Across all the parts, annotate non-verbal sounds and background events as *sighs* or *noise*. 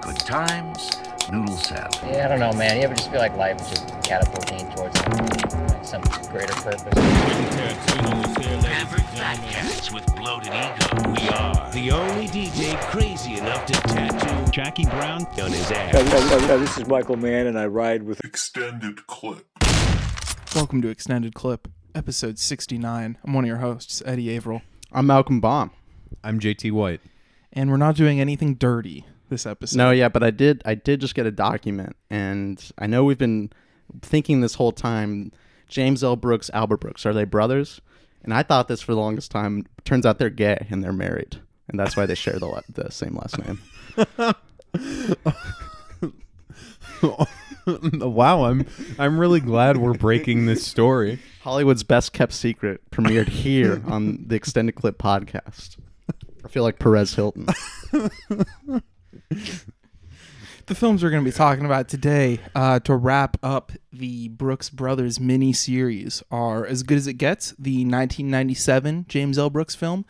good times, noodle salad. Yeah, I don't know, man. You ever just feel like life is just catapulting towards like, some greater purpose? Pampered fat cats with bloated ego. We are the only DJ crazy enough to tattoo Jackie Brown. on his ass. yeah, yeah, this is Michael Mann, and I ride with extended clip. Welcome to Extended Clip, episode 69. I'm one of your hosts, Eddie Averill, I'm Malcolm Baum. I'm JT White. and we're not doing anything dirty this episode. No, yeah, but I did I did just get a document and I know we've been thinking this whole time James L. Brooks, Albert Brooks, are they brothers? And I thought this for the longest time. Turns out they're gay and they're married. And that's why they share the, *laughs* the same last name. *laughs* wow, I'm I'm really glad we're breaking this story. Hollywood's best kept secret premiered here on the *laughs* Extended Clip podcast. I feel like Perez Hilton. *laughs* The films we're going to be talking about today uh, to wrap up the Brooks Brothers mini series are As Good as It Gets, the 1997 James L. Brooks film,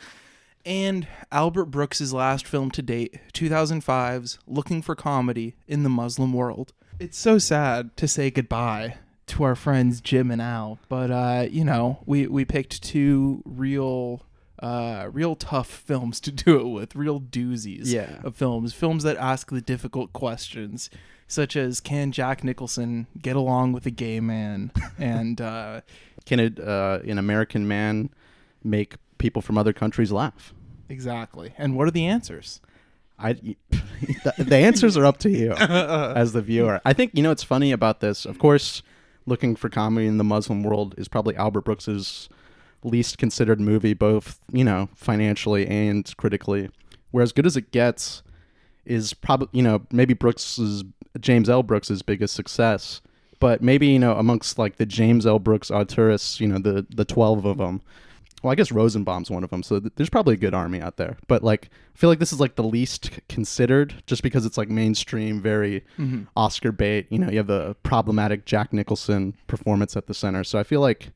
and Albert Brooks's last film to date, 2005's Looking for Comedy in the Muslim World. It's so sad to say goodbye to our friends Jim and Al, but uh, you know, we, we picked two real uh, real tough films to *laughs* do it with, real doozies Yeah. of films, films that ask the difficult questions, such as can Jack Nicholson get along with a gay man, *laughs* and uh, Can it, uh, an American man make people from other countries laugh? exactly, and what are the answers? I *laughs* the, the answers are up to you as the viewer. I think you know what's funny about this. Of course, looking for comedy in the Muslim world is probably Albert Brooks's least considered movie, both you know financially and critically. Whereas Good as It Gets is probably you know maybe Brooks's James L. Brooks's biggest success, but maybe you know amongst like the James L. Brooks auteurs, you know the the twelve of them. Well, I guess Rosenbaum's one of them, so th- there's probably a good army out there. But like, I feel like this is like the least c- considered, just because it's like mainstream, very mm-hmm. Oscar bait. You know, you have the problematic Jack Nicholson performance at the center, so I feel like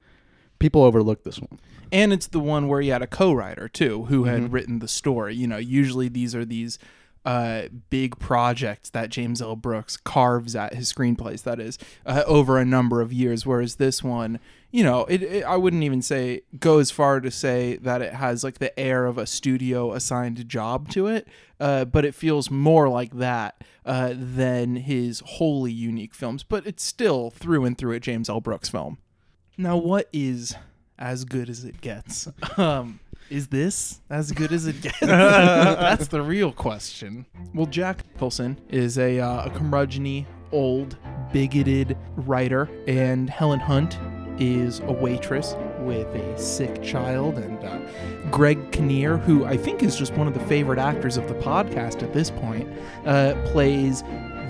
people overlook this one. And it's the one where you had a co-writer too, who had written the story. You know, usually these are these uh, big projects that James L. Brooks carves at his screenplays. That is uh, over a number of years. Whereas this one, you know, it, it I wouldn't even say go as far to say that it has like the air of a studio assigned job to it, uh, but it feels more like that uh, than his wholly unique films. But it's still through and through a James L. Brooks film. Now, what is as good as it gets? *laughs* Um, is this as good as it *laughs* gets? That's the real question. Well, Jack Nicholson is a, uh, a curmudgeony, old, bigoted writer, and Helen Hunt is a waitress with a sick child, and uh, Greg Kinnear, who I think is just one of the favorite actors of the podcast at this point, uh, plays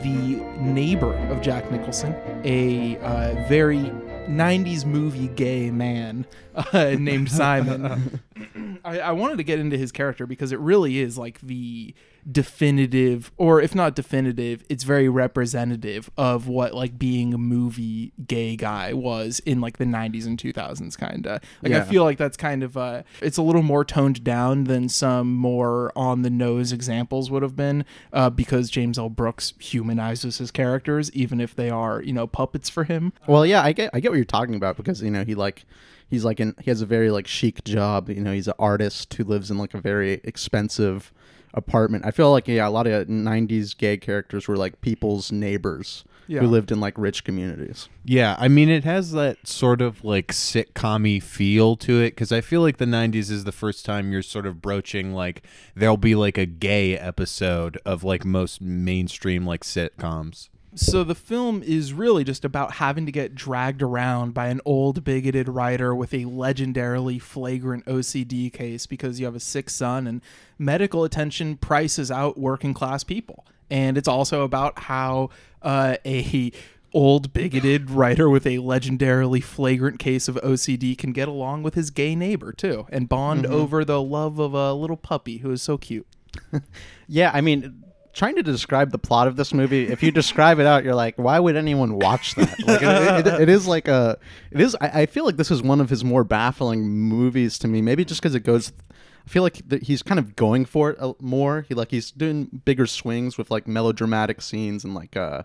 the neighbor of Jack Nicholson, a uh, very 90s movie gay man uh, *laughs* named Simon. *laughs* I, I wanted to get into his character because it really is like the definitive, or if not definitive, it's very representative of what like being a movie gay guy was in like the 90s and 2000s, kind of. Like, I feel like that's kind of, uh, it's a little more toned down than some more on the nose examples would have been uh, because James L. Brooks humanizes his characters, even if they are, you know, puppets for him. Well, yeah, I get I get what you're talking about because you know he like he's like in he has a very like chic job. You know, he's an artist who lives in like a very expensive apartment. I feel like yeah, a lot of '90s gay characters were like people's neighbors Yeah. who lived in like rich communities. Yeah, I mean it has that sort of like sitcom feel to it because I feel like the 90s is the first time you're sort of broaching like there'll be like a gay episode of like most mainstream like sitcoms. So the film is really just about having to get dragged around by an old bigoted writer with a legendarily flagrant OCD case because you have a sick son and medical attention prices out working class people. And it's also about how uh, a old bigoted writer with a legendarily flagrant case of OCD can get along with his gay neighbor too and bond over the love of a little puppy who is so cute. *laughs* Yeah, I mean, trying to describe the plot of this movie, if you describe it out, you're like, why would anyone watch that? Like, it, it- it is like a, it is. I, I feel like this is one of his more baffling movies to me. Maybe just because it goes. I feel like he's kind of going for it more. He like he's doing bigger swings with like melodramatic scenes and like uh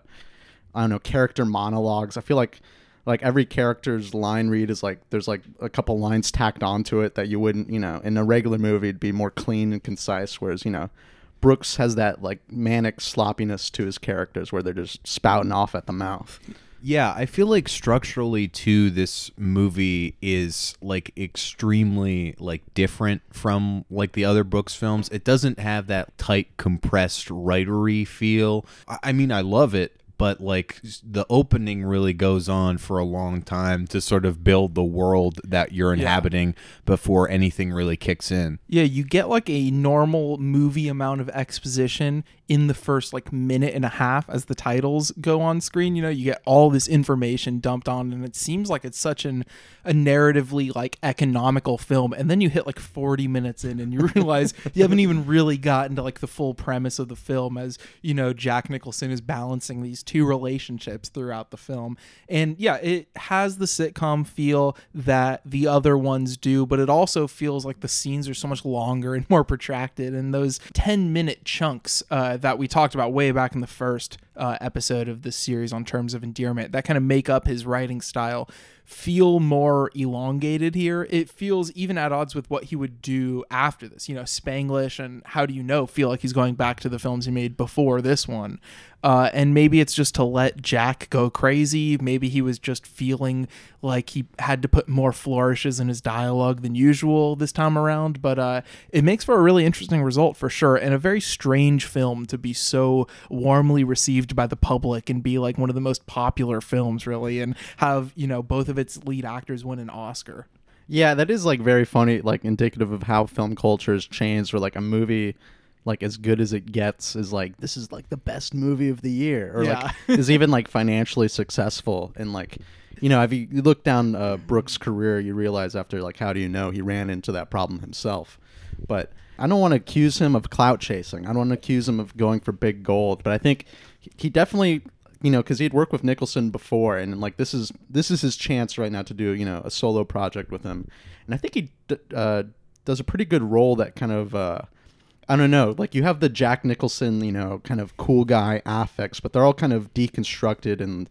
I don't know character monologues. I feel like like every character's line read is like there's like a couple lines tacked onto it that you wouldn't you know in a regular movie it'd be more clean and concise. Whereas you know Brooks has that like manic sloppiness to his characters where they're just spouting off at the mouth. Yeah, I feel like structurally too this movie is like extremely like different from like the other Brooks films. It doesn't have that tight compressed writery feel. I I mean, I love it, but like the opening really goes on for a long time to sort of build the world that you're inhabiting before anything really kicks in. Yeah, you get like a normal movie amount of exposition in the first like minute and a half as the titles go on screen. You know, you get all this information dumped on, and it seems like it's such an a narratively like economical film. And then you hit like 40 minutes in, and you *laughs* realize you haven't even really gotten to like the full premise of the film, as you know, Jack Nicholson is balancing these two relationships throughout the film. And yeah, it has the sitcom feel that the other ones do, but it also feels like the scenes are so much longer and more protracted. And those 10 minute chunks uh, that we talked about way back in the first uh, episode of this series on terms of endearment that kind of make up his writing style feel more elongated here. It feels even at odds with what he would do after this. You know, Spanglish and How Do You Know feel like he's going back to the films he made before this one. Uh, and maybe it's just to let Jack go crazy. Maybe he was just feeling like he had to put more flourishes in his dialogue than usual this time around. But uh, it makes for a really interesting result for sure, and a very strange film to be so warmly received by the public and be like one of the most popular films, really, and have you know both of its lead actors win an Oscar. Yeah, that is like very funny, like indicative of how film culture has changed. Where like a movie, like as good as it gets, is like this is like the best movie of the year, or Yeah. like *laughs* is even like financially successful. And like, you know, if you, look down uh, Brooks' career, you realize after like How Do You Know, he ran into that problem himself. But I don't want to accuse him of clout chasing. I don't want to accuse him of going for big gold. But I think he definitely you know, because he'd worked with Nicholson before, and like this is this is his chance right now to do you know a solo project with him, and I think he d- uh, does a pretty good role that kind of uh, I don't know, like you have the Jack Nicholson you know kind of cool guy affects, but they're all kind of deconstructed and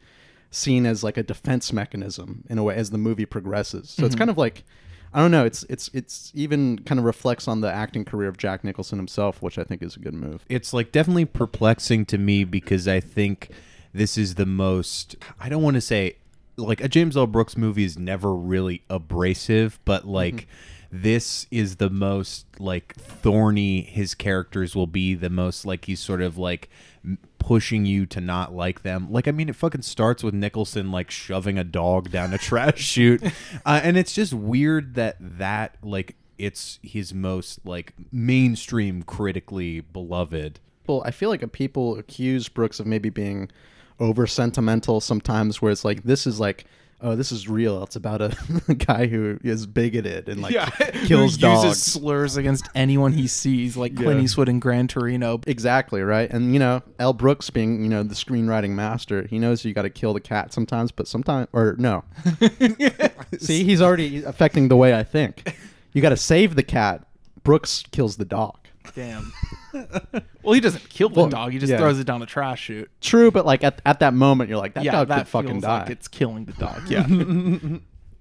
seen as like a defense mechanism in a way as the movie progresses. So it's kind of like I don't know, it's it's it's even kind of reflects on the acting career of Jack Nicholson himself, which I think is a good move. it's like definitely perplexing to me because I think this is the most I don't want to say like a James L. Brooks movie is never really abrasive, but like this is the most like thorny his characters will be, the most like he's sort of like pushing you to not like them. Like I mean it fucking starts with Nicholson like shoving a dog down a trash *laughs* chute. Uh, and it's just weird that that like it's his most like mainstream critically beloved Well, I feel like people accuse Brooks of maybe being over sentimental sometimes where it's like this is like oh this is real. It's about a *laughs* guy who is bigoted and like *laughs* kills Who dogs uses slurs against anyone he sees, like Clint Yeah. Eastwood in Gran Torino. exactly right? And you know L Brooks being you know the screenwriting master he knows you got to kill the cat sometimes but sometimes or no. *laughs* See he's already affecting the way I think. You got to save the cat. Brooks kills the dog. Damn. *laughs* well, he doesn't kill the Well, dog. He just yeah. throws it down a trash chute. true but like at, at that moment you're like that yeah, dog that could fucking feels die like it's killing the dog. *laughs* Yeah.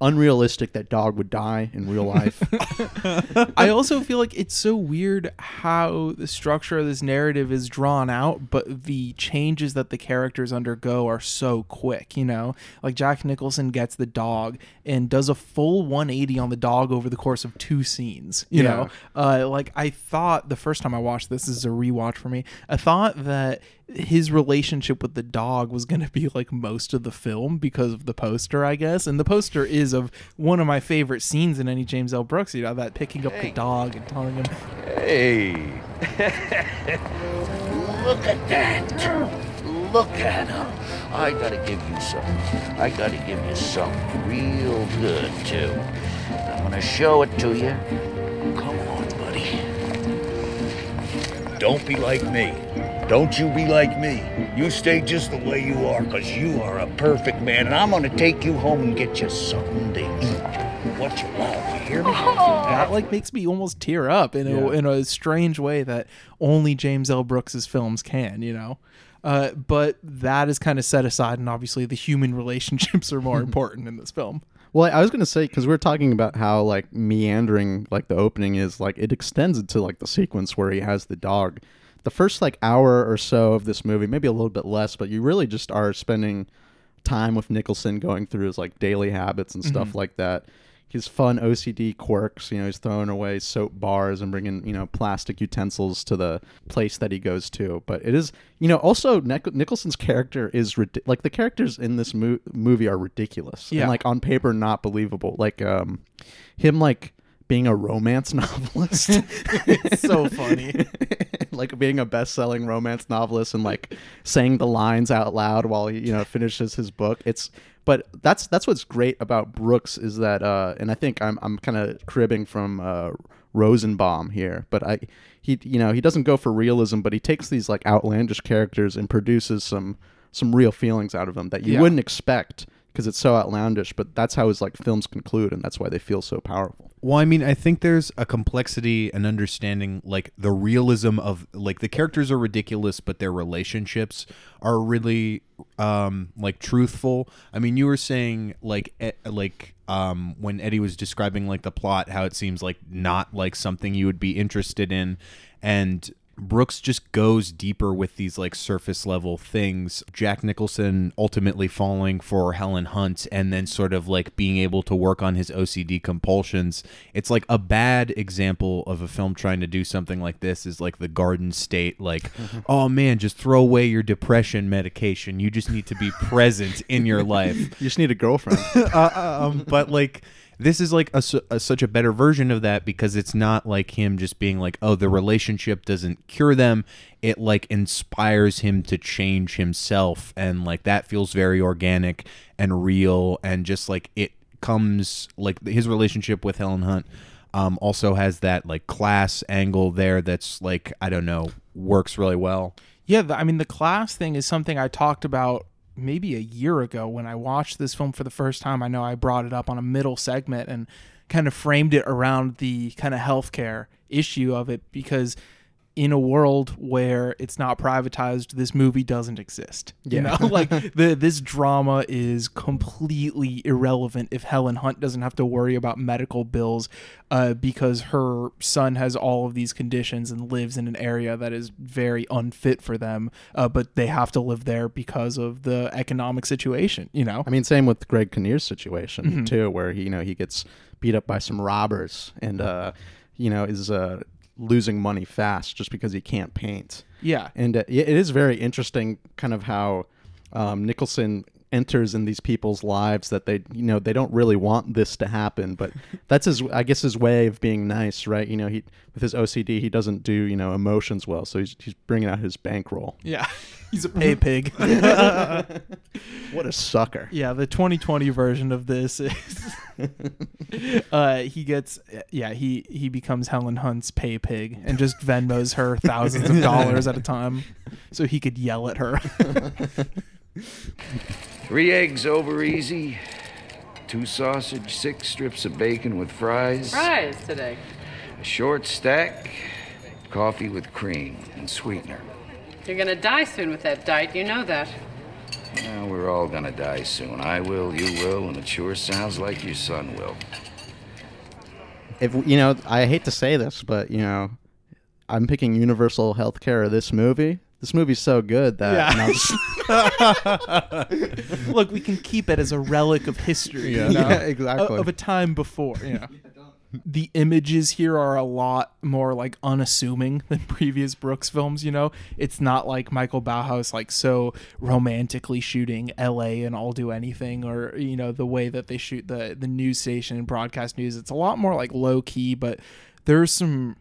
Unrealistic that dog would die in real life *laughs* I also feel like it's so weird how the structure of this narrative is drawn out, but the changes that the characters undergo are so quick, you know? Like Jack Nicholson gets the dog and does a full 180 on the dog over the course of two scenes, you Yeah. know? Uh, like I thought the first time I watched this, this is a rewatch for me. I thought that his relationship with the dog was going to be like most of the film because of the poster, I guess. And the poster is of one of my favorite scenes in any James L. Brooks, you know, that picking up the dog and telling him, Hey. *laughs* Look at that. Look at him. I gotta give you something. I gotta give you something real good, too. I'm gonna show it to you. Come on, buddy. Don't be like me. Don't you be like me. You stay just the way you are, because you are a perfect man, and I'm gonna take you home and get you something to eat. what you want. You hear me? that like makes me almost tear up in a Yeah. in a strange way that only James L. Brooks's films can, you know. Uh, but that is kind of set aside, and obviously the human *laughs* relationships are more *laughs* important in this film. Well, I was gonna say because we are talking about how like meandering, like the opening is like it extends into like the sequence where he has the dog. The first like hour or so of this movie, maybe a little bit less, but you really just are spending time with Nicholson going through his like daily habits and stuff like that. His fun OCD quirks, you know, he's throwing away soap bars and bringing, you know, plastic utensils to the place that he goes to. But it is, you know, also Nic- Nicholson's character is rid- like the characters in this mo- movie are ridiculous Yeah. and like on paper not believable. Like um, him like being a romance *laughs* novelist. *laughs* It's so funny. *laughs* like being a best-selling romance novelist and like saying the lines out loud while he you know finishes his book it's but that's that's what's great about Brooks is that uh and I think I'm I'm kind of cribbing from uh Rosenbaum here but I he you know he doesn't go for realism but he takes these like outlandish characters and produces some some real feelings out of them that you Yeah. wouldn't expect because it's so outlandish but that's how his like films conclude and that's why they feel so powerful Well, I mean, I think there's a complexity and understanding, like the realism of like the characters are ridiculous, but their relationships are really um like truthful. I mean, you were saying like e- like um when Eddie was describing like the plot, how it seems like not like something you would be interested in, and Brooks just goes deeper with these like surface level things. Jack Nicholson ultimately falling for Helen Hunt and then sort of like being able to work on his OCD compulsions. It's like a bad example of a film trying to do something like this is like the Garden State like *laughs* oh man, just throw away your depression medication. You just need to be present in your life you just need a girlfriend *laughs* uh, um, but like this is like a, a- such a better version of that because it's not like him just being like oh the relationship doesn't cure them. It like inspires him to change himself. And like that feels very organic and real. And just like it comes like his relationship with Helen Hunt um, also has that like class angle there that's like I don't know works really well. Yeah, I mean the class thing is something I talked about maybe a year ago when I watched this film for the first time. I know I brought it up on a middle segment and kind of framed it around the kind of healthcare issue of it because in a world where it's not privatized, this movie doesn't exist. You know, *laughs* like the this drama is completely irrelevant if Helen Hunt doesn't have to worry about medical bills uh, because her son has all of these conditions and lives in an area that is very unfit for them. Uh, but they have to live there because of the economic situation. You know, I mean, same with Greg Kinnear's situation too, where he, you know, he gets beat up by some robbers and, uh, you know, is uh, losing money fast just because he can't paint. yeah. And uh, it it is very interesting, kind of how um, Nicholson enters in these people's lives that they, you know, they don't really want this to happen, but *laughs* that's his, I guess, his way of being nice, right? You know, he with his OCD, he doesn't do, you know, emotions well, so he's he's bringing out his bankroll. Yeah, *laughs* he's a *laughs* pay pig. What a sucker! Yeah, the 2020 version of this is uh he gets yeah, he he becomes Helen Hunt's pay pig and just Venmos her thousands of dollars at a time so he could yell at her. Three eggs over easy, two sausage, six strips of bacon with fries, Fries today. a short stack, coffee with cream and sweetener. You're gonna die soon with that diet, you know that. Now, we're all gonna die soon. I will, you will, and it sure sounds like your son will. if you know, I hate to say this, but you know, I'm picking universal health care of this movie. This movie's so good that Yeah. and I'll *laughs* Look, we can keep it as a relic of history, you know? Yeah, exactly. Of, of a time before, you *laughs* know. The images here are a lot more like unassuming than *laughs* previous Brooks films, you know. It's not like Michael Ballhaus like so romantically shooting LA and I'll do anything or you know the way that they shoot the the news station and broadcast news. It's a lot more like low key, but there's some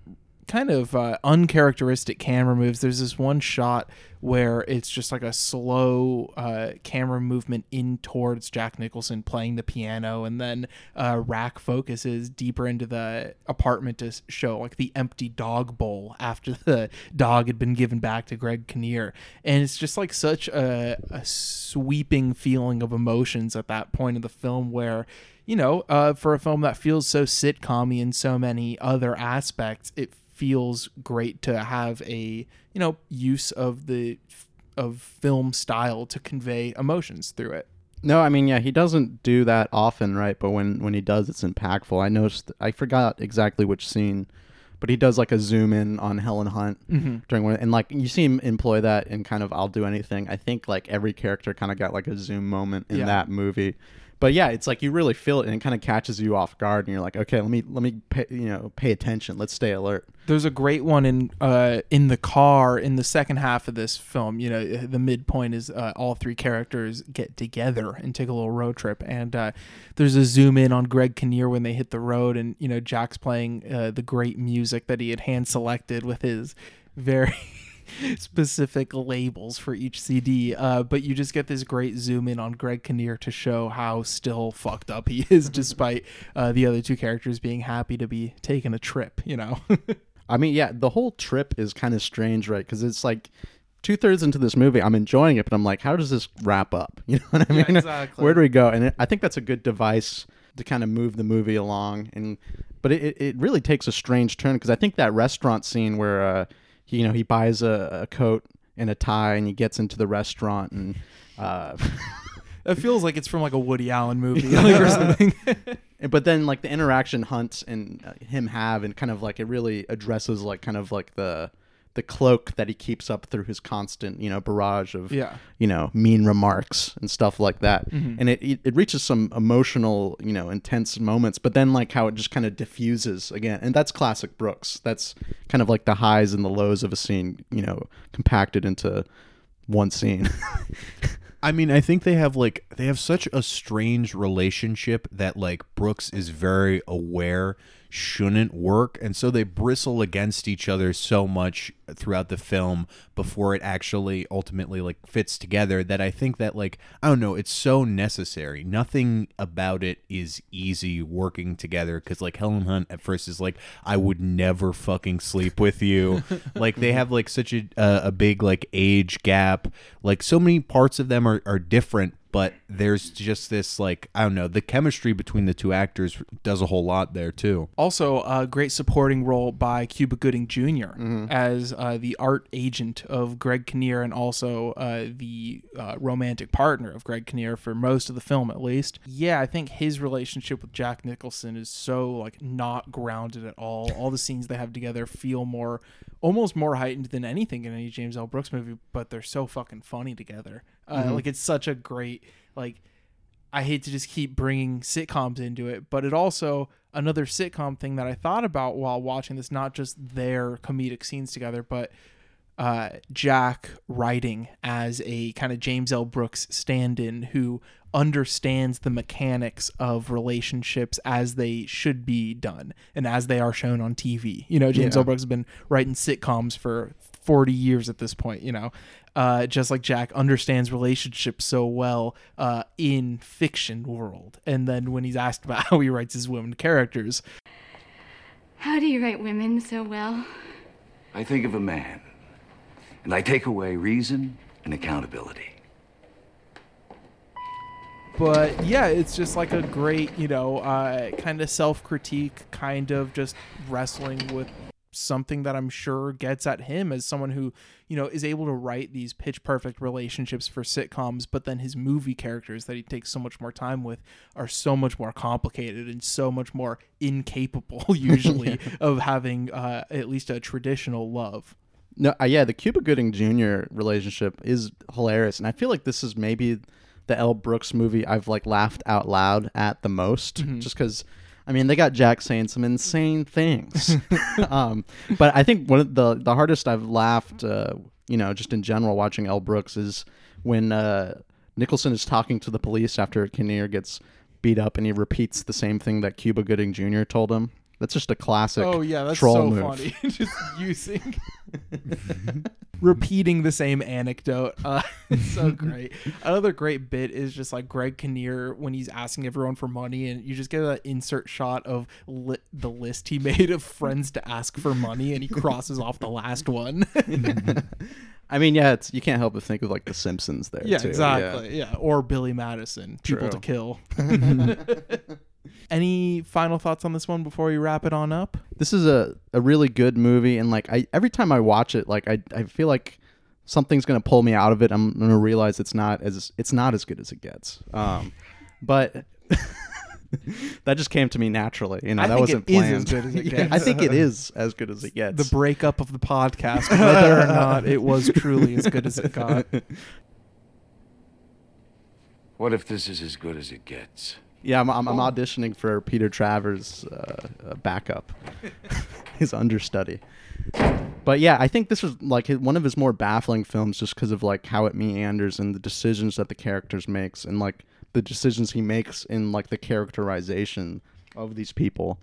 kind of uh, uncharacteristic camera moves. There's this one shot where it's just like a slow uh, camera movement in towards Jack Nicholson playing the piano, and then uh, Rack focuses deeper into the apartment to show like the empty dog bowl after the dog had been given back to Greg Kinnear, and it's just like such a, a sweeping feeling of emotions at that point of the film where you know, uh, for a film that feels so sitcom in so many other aspects, it feels great to have a you know use of the of film style to convey emotions through it. No, I mean, yeah, he doesn't do that often, right? But when when he does, it's impactful. I noticed. I forgot exactly which scene, but he does like a zoom in on Helen Hunt Mhm. during one, and like you see him employ that in kind of "I'll do anything." I think like every character kind of got like a zoom moment in Yeah. that movie. But yeah, it's like you really feel it, and it kind of catches you off guard, and you're like, okay, let me let me pay, you know pay attention. Let's stay alert. There's a great one in uh in the car in the second half of this film. You know, the midpoint is uh, all three characters get together and take a little road trip, and uh, there's a zoom in on Greg Kinnear when they hit the road, and you know Jack's playing uh, the great music that he had hand selected with his very *laughs* *laughs* specific labels for each CD. Uh, but you just get this great zoom in on Greg Kinnear to show how still fucked up he is, *laughs* despite uh, the other two characters being happy to be taking a trip. You know. *laughs* I mean, yeah, the whole trip is kind of strange, right? Because it's like two thirds into this movie, I'm enjoying it, but I'm like, how does this wrap up? You know what I Yeah, mean? exactly. Where do we go? And it, I think that's a good device to kind of move the movie along. And but it, it really takes a strange turn because I think that restaurant scene where uh, he, you know he buys a, a coat and a tie and he gets into the restaurant and. Uh, *laughs* It feels like it's from like a Woody Allen movie *laughs* like, *laughs* or something. But then like the interaction Hunt and uh, him have and kind of like it really addresses like kind of like the the cloak that he keeps up through his constant you know barrage of Yeah. you know mean remarks and stuff like that Mhm. and it, it it reaches some emotional you know intense moments but then like how it just kind of diffuses again and that's classic Brooks that's kind of like the highs and the lows of a scene you know compacted into one scene *laughs* I mean, I think they have like they have such a strange relationship that like Brooks is very aware shouldn't work and so they bristle against each other so much throughout the film before it actually ultimately like fits together that I think that like I don't know, it's so necessary. Nothing about it is easy working together cuz like Helen Hunt at first is like I would never fucking sleep with you. *laughs* like they have like such a uh, a big like age gap. Like so many parts of them are are different but there's just this like I don't know, the chemistry between the two actors does a whole lot there too. Also, a great supporting role by Cuba Gooding junior Mm-hmm. as uh, the art agent of Greg Kinnear and also uh, the uh, romantic partner of Greg Kinnear for most of the film, at least. Yeah, I think his relationship with Jack Nicholson is so like not grounded at all. All the scenes they have together feel more, almost more heightened than anything in any James L. Brooks movie, but they're so fucking funny together. Uh, Mhm. Like it's such a great like I hate to just keep bringing sitcoms into it, but it also another sitcom thing that I thought about while watching this, not just their comedic scenes together, but uh, Jack writing as a kind of James L. Brooks stand-in who understands the mechanics of relationships as they should be done and as they are shown on TV. You know, James Yeah. L. Brooks has been writing sitcoms for 40 years at this point, you know. Uh, just like Jack understands relationships so well uh, in fiction world. And then when he's asked about *laughs* how he writes his women characters, How do you write women so well? I think of a man, and I take away reason and accountability. but yeah, it's just like a great, you know, uh, kind of self critique, kind of just wrestling with something that I'm sure gets at him as someone who, you know, is able to write these pitch perfect relationships for sitcoms, but then his movie characters that he takes so much more time with are so much more complicated and so much more incapable, *laughs* usually, of having uh, at least a traditional love. No, uh, yeah, the Cuba Gooding Jr. relationship is hilarious, and I feel like this is maybe the L. Brooks movie I've like laughed out loud at the most, Mhm. just because. I mean, they got Jack saying some insane things, *laughs* um, but I think one of the the hardest I've laughed, uh, you know, just in general watching L. Brooks is when uh, Nicholson is talking to the police after Kinnear gets beat up, and he repeats the same thing that Cuba Gooding Jr. told him. That's just a classic. Oh, yeah, that's troll so move. funny. *laughs* just using. *laughs* *laughs* repeating the same anecdote. Uh, it's *laughs* so great. Another great bit is just like Greg Kinnear when he's asking everyone for money, and you just get that insert shot of li- the list he *laughs* made of friends to ask for money, and he crosses off the last one. I mean, yeah, it's you can't help but think of like The Simpsons there. yeah, too. exactly. Yeah. or Billy Madison, people to kill. Any final thoughts on this one before we wrap it on up? This is a, a really good movie, and like I every time I watch it, like I, I feel like something's gonna pull me out of it. I'm gonna realize it's not as it's not as good as it gets. Um, but *laughs* that just came to me naturally. You know, I that think wasn't it is planned. as good as it *laughs* Yeah, I think it is as good as it gets. The breakup of the podcast, whether or not it was truly as good as it got. *laughs* What if this is as good as it gets? Yeah, I'm, I'm, I'm auditioning for Peter Travers' uh, uh, backup, *laughs* his understudy. But yeah, I think this was like one of his more baffling films, just because of like how it meanders and the decisions that the characters makes, and like the decisions he makes in like the characterization of these people.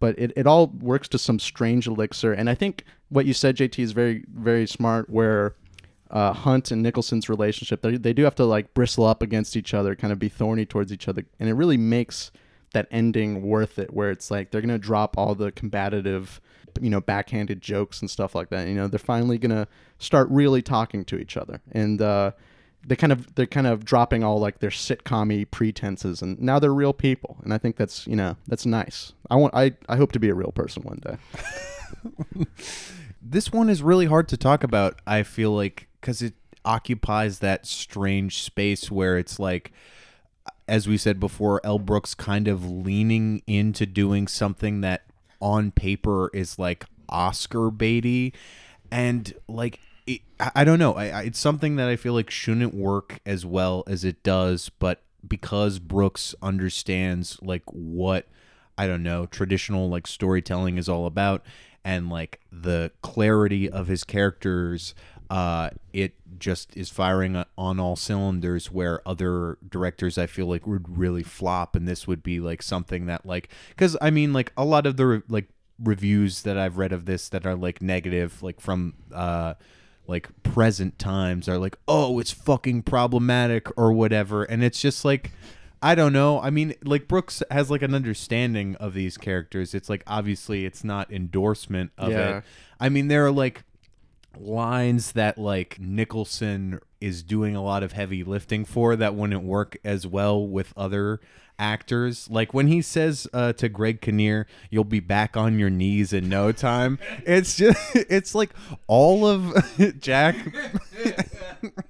But it, it all works to some strange elixir, and I think what you said, JT, is very very smart. Where uh, Hunt and Nicholson's relationship, they, they do have to like bristle up against each other, kind of be thorny towards each other, and it really makes that ending worth it. Where it's like they're gonna drop all the combative, you know, backhanded jokes and stuff like that. You know, they're finally gonna start really talking to each other, and uh, they kind of they're kind of dropping all like their sitcom pretenses, and now they're real people, and I think that's you know that's nice. I want I I hope to be a real person one day. *laughs* this one is really hard to talk about i feel like because it occupies that strange space where it's like as we said before el brooks kind of leaning into doing something that on paper is like oscar baity. And like it, I, I don't know. I, I, it's something that i feel like shouldn't work as well as it does but because brooks understands like what I don't know, traditional like storytelling is all about and like the clarity of his characters uh it just is firing on all cylinders where other directors I feel like would really flop and this would be like something that like cuz I mean like a lot of the re- like reviews that I've read of this that are like negative like from uh like present times are like oh it's fucking problematic or whatever and it's just like I don't know. I mean, like Brooks has like an understanding of these characters. It's like obviously it's not endorsement of Yeah. it. I mean, there are like lines that like Nicholson is doing a lot of heavy lifting for that wouldn't work as well with other actors. Like when he says uh, to Greg Kinnear, "You'll be back on your knees in no time." It's just *laughs* it's like all of *laughs* Jack *laughs*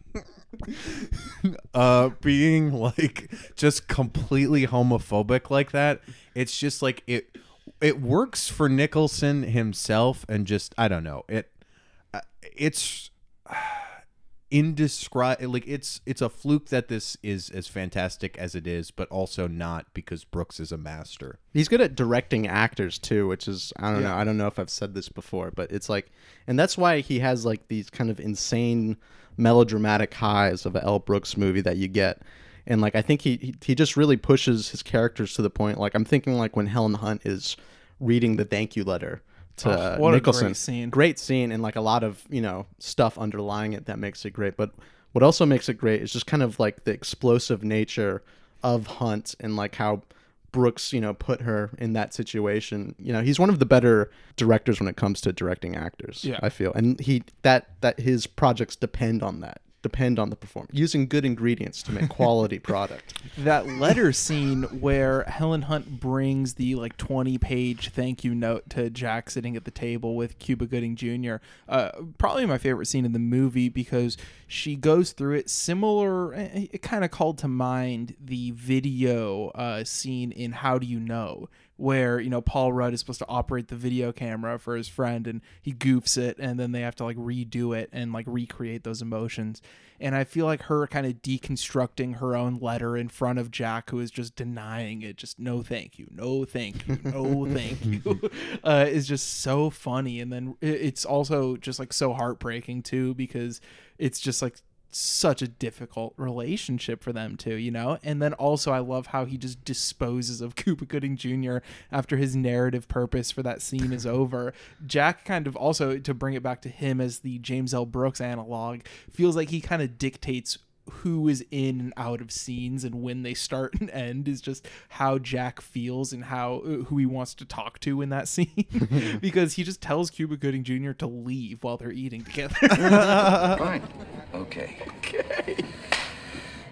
*laughs* uh being like just completely homophobic like that it's just like it it works for nicholson himself and just i don't know it uh, it's *sighs* indescribable like it's it's a fluke that this is as fantastic as it is but also not because brooks is a master He's good at directing actors too, which is I don't Yeah. know. I don't know if I've said this before, but it's like, and that's why he has like these kind of insane melodramatic highs of an L. Brooks movie that you get, and like I think he he, just really pushes his characters to the point. Like I'm thinking like when Helen Hunt is reading the thank you letter to Oh, Nicholson, great scene. great scene, and like a lot of you know stuff underlying it that makes it great. But what also makes it great is just kind of like the explosive nature of Hunt and like how Brooks, you know, put her in that situation. You know, he's one of the better directors when it comes to directing actors. Yeah. I feel, and he that that his projects depend on that, depend on the performance, using good ingredients to make quality *laughs* product. that letter scene where Helen Hunt brings the like 20 page thank you note to Jack sitting at the table with Cuba Gooding Jr. Uh, probably my favorite scene in the movie because she goes through it similar. eh, It kind of called to mind the video uh, scene in How Do You Know, where you know Paul Rudd is supposed to operate the video camera for his friend and he goofs it and then they have to like redo it and like recreate those emotions. And I feel like her kind of deconstructing her own letter in front of Jack who is just denying it just no thank you no thank you no *laughs* thank you uh, is just so funny. And then it's also just like so heartbreaking too because it's just like such a difficult relationship for them too, you know? And then also I love how he just disposes of *laughs* Cuba Gooding Jr. after his narrative purpose for that scene is *laughs* over. Jack kind of also to bring it back to him as the James L. Brooks analog feels like he kind of dictates who is in and out of scenes and when they start *laughs* and end is just how Jack feels and how uh, who he wants to talk to in that *laughs* scene *laughs* because he just tells Cuba Gooding Jr. to leave while they're eating together. Fine. Okay. Okay.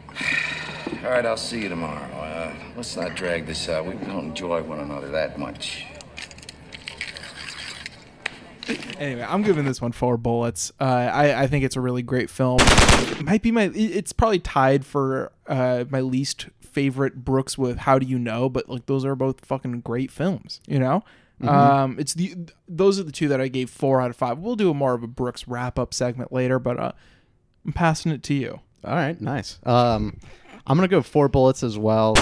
*sighs* All right, I'll see you tomorrow. Uh, let's not drag this out. We don't enjoy one another that much. *laughs* anyway, I'm giving this one four bullets. Uh, I I think it's a really great film. It might be my. It's probably tied for uh, my least favorite Brooks with How Do You Know, but like those are both fucking great films. You know. Um, it's the those are the two that I gave four out of five. We'll do a more of a Brooks wrap up segment later, but uh, I'm passing it to you. All right, nice. Um, I'm gonna go four bullets as well.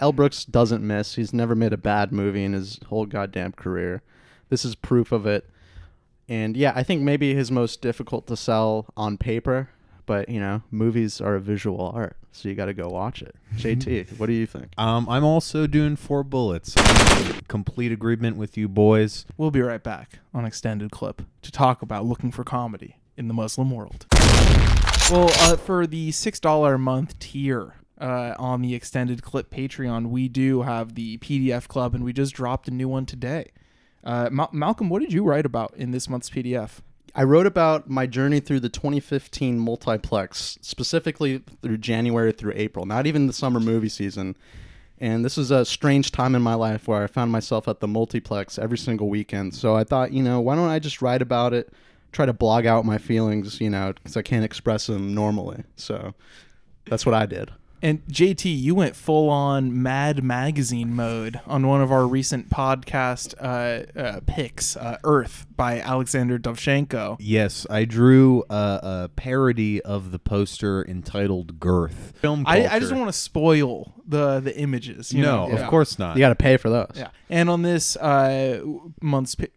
L. Brooks doesn't miss. He's never made a bad movie in his whole goddamn career. This is proof of it. And yeah, I think maybe his most difficult to sell on paper, but you know, movies are a visual art, so you got to go watch it. *laughs* JT, what do you think? Um, I'm also doing four bullets. Complete agreement with you boys. We'll be right back on extended clip to talk about looking for comedy in the Muslim world. Well, uh, for the six dollar a month tier uh, on the extended clip Patreon, we do have the PDF club, and we just dropped a new one today. Uh, Ma- Malcolm, what did you write about in this month's PDF? I wrote about my journey through the 2015 multiplex, specifically through January through April, not even the summer movie season. And this was a strange time in my life where I found myself at the multiplex every single weekend. So I thought, you know, why don't I just write about it, try to blog out my feelings, you know, because I can't express them normally. So that's what I did. And JT, you went full on Mad Magazine mode on one of our recent podcast uh, uh, picks, uh, Earth by Alexander Dovzhenko. Yes, I drew a, a parody of the poster entitled "Girth." Film I. I just want to spoil the the images. You No, know? of Yeah. course not. You got to pay for those. Yeah. And on this uh, month's P-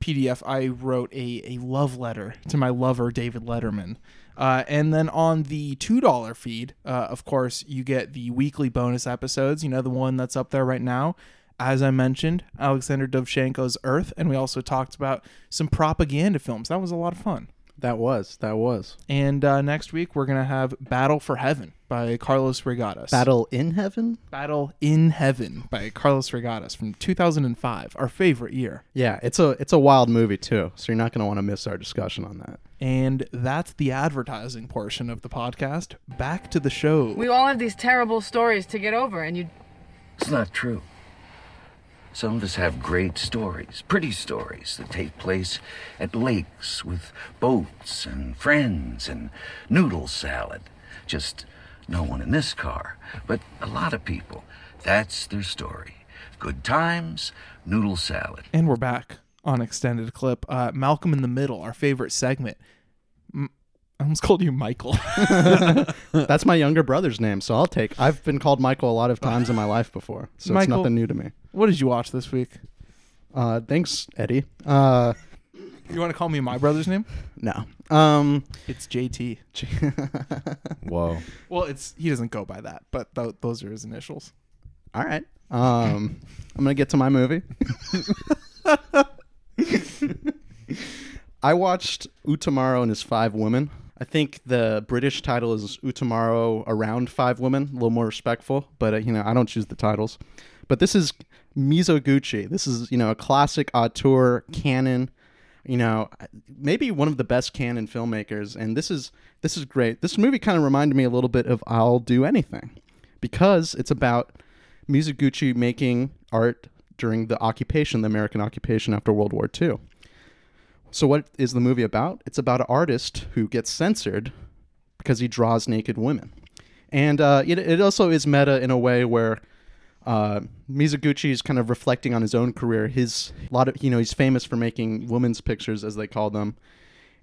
PDF, I wrote a, a love letter to my lover, David Letterman. Uh, and then on the $2 feed, uh, of course, you get the weekly bonus episodes, you know, the one that's up there right now. As I mentioned, Alexander Dovzhenko's Earth. And we also talked about some propaganda films. That was a lot of fun. That was. That was. And uh, next week, we're going to have Battle for Heaven by Carlos Reygadas. Battle in Heaven? Battle in Heaven by Carlos Reygadas from 2005, our favorite year. Yeah, it's a it's a wild movie too, so you're not going to want to miss our discussion on that. And that's the advertising portion of the podcast. Back to the show. We all have these terrible stories to get over, and you. It's not true. Some of us have great stories, pretty stories that take place at lakes with boats and friends and noodle salad. Just no one in this car, but a lot of people. That's their story. Good times, noodle salad. And we're back on extended clip. Uh, Malcolm in the Middle, our favorite segment. M- I almost called you Michael. *laughs* *laughs* That's my younger brother's name, so I'll take. I've been called Michael a lot of times in my life before, so it's nothing new to me. what did you watch this week? Uh, thanks, Eddie. Uh, You want to call me my brother's name? no. Um, It's JT. *laughs* Whoa. Well, it's he doesn't go by that, but th- those are his initials. all right. Um, I'm gonna get to my movie. *laughs* I watched Utamaro and his five women. I think the British title is Utamaro around five women, a little more respectful. But uh, you know, I don't choose the titles. But this is Mizoguchi. This is you know a classic auteur canon. You know, maybe one of the best canon filmmakers, and this is this is great. This movie kind of reminded me a little bit of I'll Do Anything, because it's about Mizoguchi making art during the occupation, the American occupation after World War II. So, what is the movie about? It's about an artist who gets censored because he draws naked women. And uh, it, it also is meta in a way where uh, Mizoguchi is kind of reflecting on his own career. His lot of you know he's famous for making women's pictures as they call them,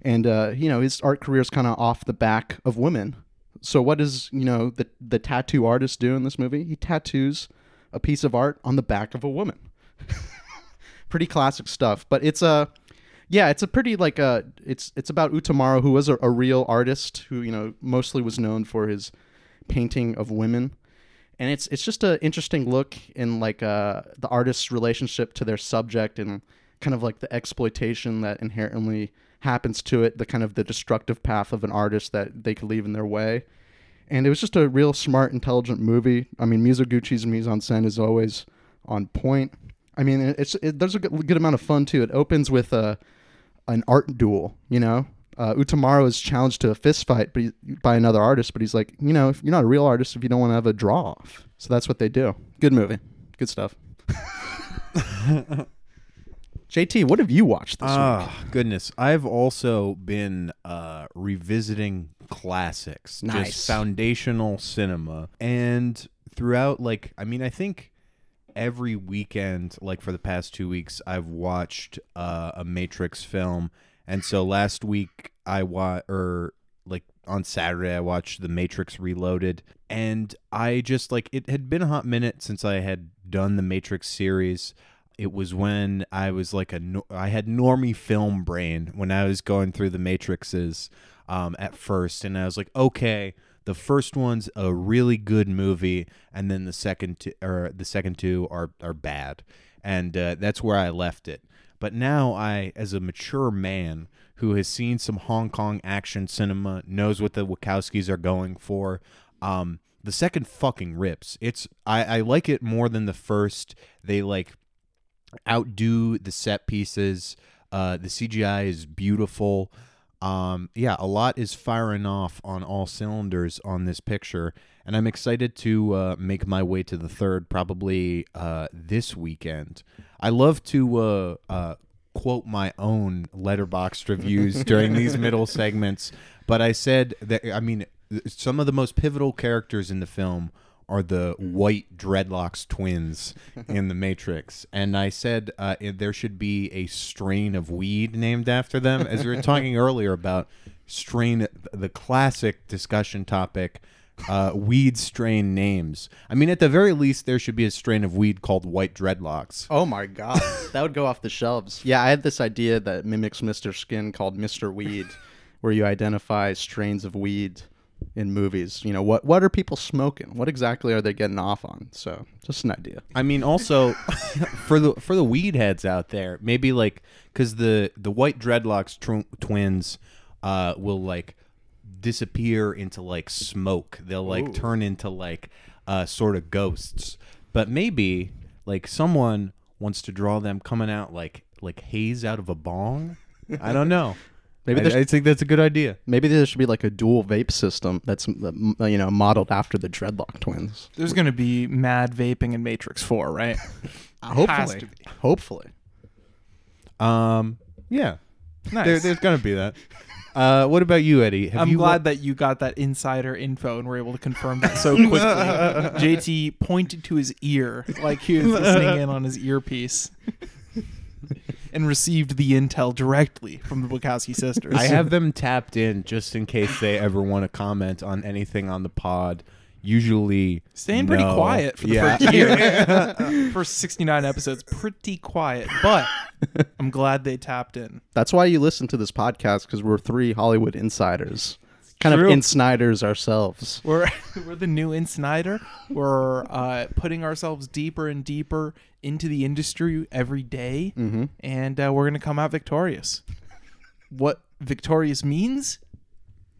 and uh, you know his art career is kind of off the back of women. So what does you know the the tattoo artist do in this movie? He tattoos a piece of art on the back of a woman. *laughs* Pretty classic stuff, but it's a Yeah, it's a pretty like uh it's it's about Utamaro who was a, a real artist who, you know, mostly was known for his painting of women. And it's it's just an interesting look in like uh the artist's relationship to their subject and kind of like the exploitation that inherently happens to it, the kind of the destructive path of an artist that they could leave in their way. And it was just a real smart, intelligent movie. I mean, Mizoguchi's mise en scène is always on point. I mean, it's it, there's a good, good amount of fun too. It opens with a an art duel. You know, uh, Utamaro is challenged to a fist fight he, by another artist, but he's like, you know, if you're not a real artist if you don't want to have a draw off. So that's what they do. Good movie, good stuff. *laughs* JT, what have you watched this week? Ah, goodness. I've also been uh, revisiting classics, Nice. just foundational cinema. And throughout, like, I mean, I think every weekend, like for the past two weeks, I've watched uh, a Matrix film. And so last week, I wa or like on Saturday, I watched The Matrix Reloaded. And I just, like, it had been a hot minute since I had done the Matrix series it was when I was like a I had normie film brain when I was going through the matrices um, at first, and I was like, okay, the first one's a really good movie, and then the second two, or the second two are are bad, and uh, that's where I left it. But now I, as a mature man who has seen some Hong Kong action cinema, knows what the Wachowskis are going for. Um, the second fucking rips. It's I, I like it more than the first. They like outdo the set pieces. Uh, the CGI is beautiful. Um, yeah, a lot is firing off on all cylinders on this picture, and I'm excited to uh, make my way to the third probably uh, this weekend. I love to uh, uh, quote my own Letterboxd reviews *laughs* during these middle segments, but I said that I mean some of the most pivotal characters in the film are the white dreadlocks twins in the Matrix, and I said uh, it- there should be a strain of weed named after them, as we were talking *laughs* earlier about strain, the classic discussion topic. Uh, weed strain names. I mean, at the very least, there should be a strain of weed called white dreadlocks. Oh my god, that would go off the shelves. Yeah, I had this idea that mimics Mr. Skin called Mr. Weed, where you identify strains of weed in movies. You know, what what are people smoking? What exactly are they getting off on? So, just an idea. I mean, also *laughs* for the for the weed heads out there, maybe like because the the white dreadlocks tw- twins uh, will like disappear into like smoke. They'll like Ooh. turn into like uh, sort of ghosts. But maybe like someone wants to draw them coming out like like haze out of a bong. I don't know. *laughs* Maybe I, there's- I think that's a good idea. Maybe there should be like a dual vape system that's you know modeled after the Dreadlock twins. There's going to be mad vaping in Matrix 4, right? *laughs* Has Hopefully, to be. hopefully. Um, yeah, Nice. there, there's gonna be that. Uh, what about you, Eddie? Have I'm you glad that you got that insider info and were able to confirm that so *laughs* quickly. JT pointed to his ear like he was listening in on his earpiece and received the intel directly from the Wachowski sisters. I have them tapped in just in case they ever want to comment on anything on the pod. Usually, Staying pretty quiet for the Yeah. first year. *laughs* *laughs* first 69 episodes, pretty quiet. But I'm glad they tapped in. That's why you listen to this podcast because we're three Hollywood insiders, kind True. of insniders ourselves. We're *laughs* we're the new in Snyder. We're uh, putting ourselves deeper and deeper into the industry every day, Mm-hmm. and uh, we're gonna come out victorious. What victorious means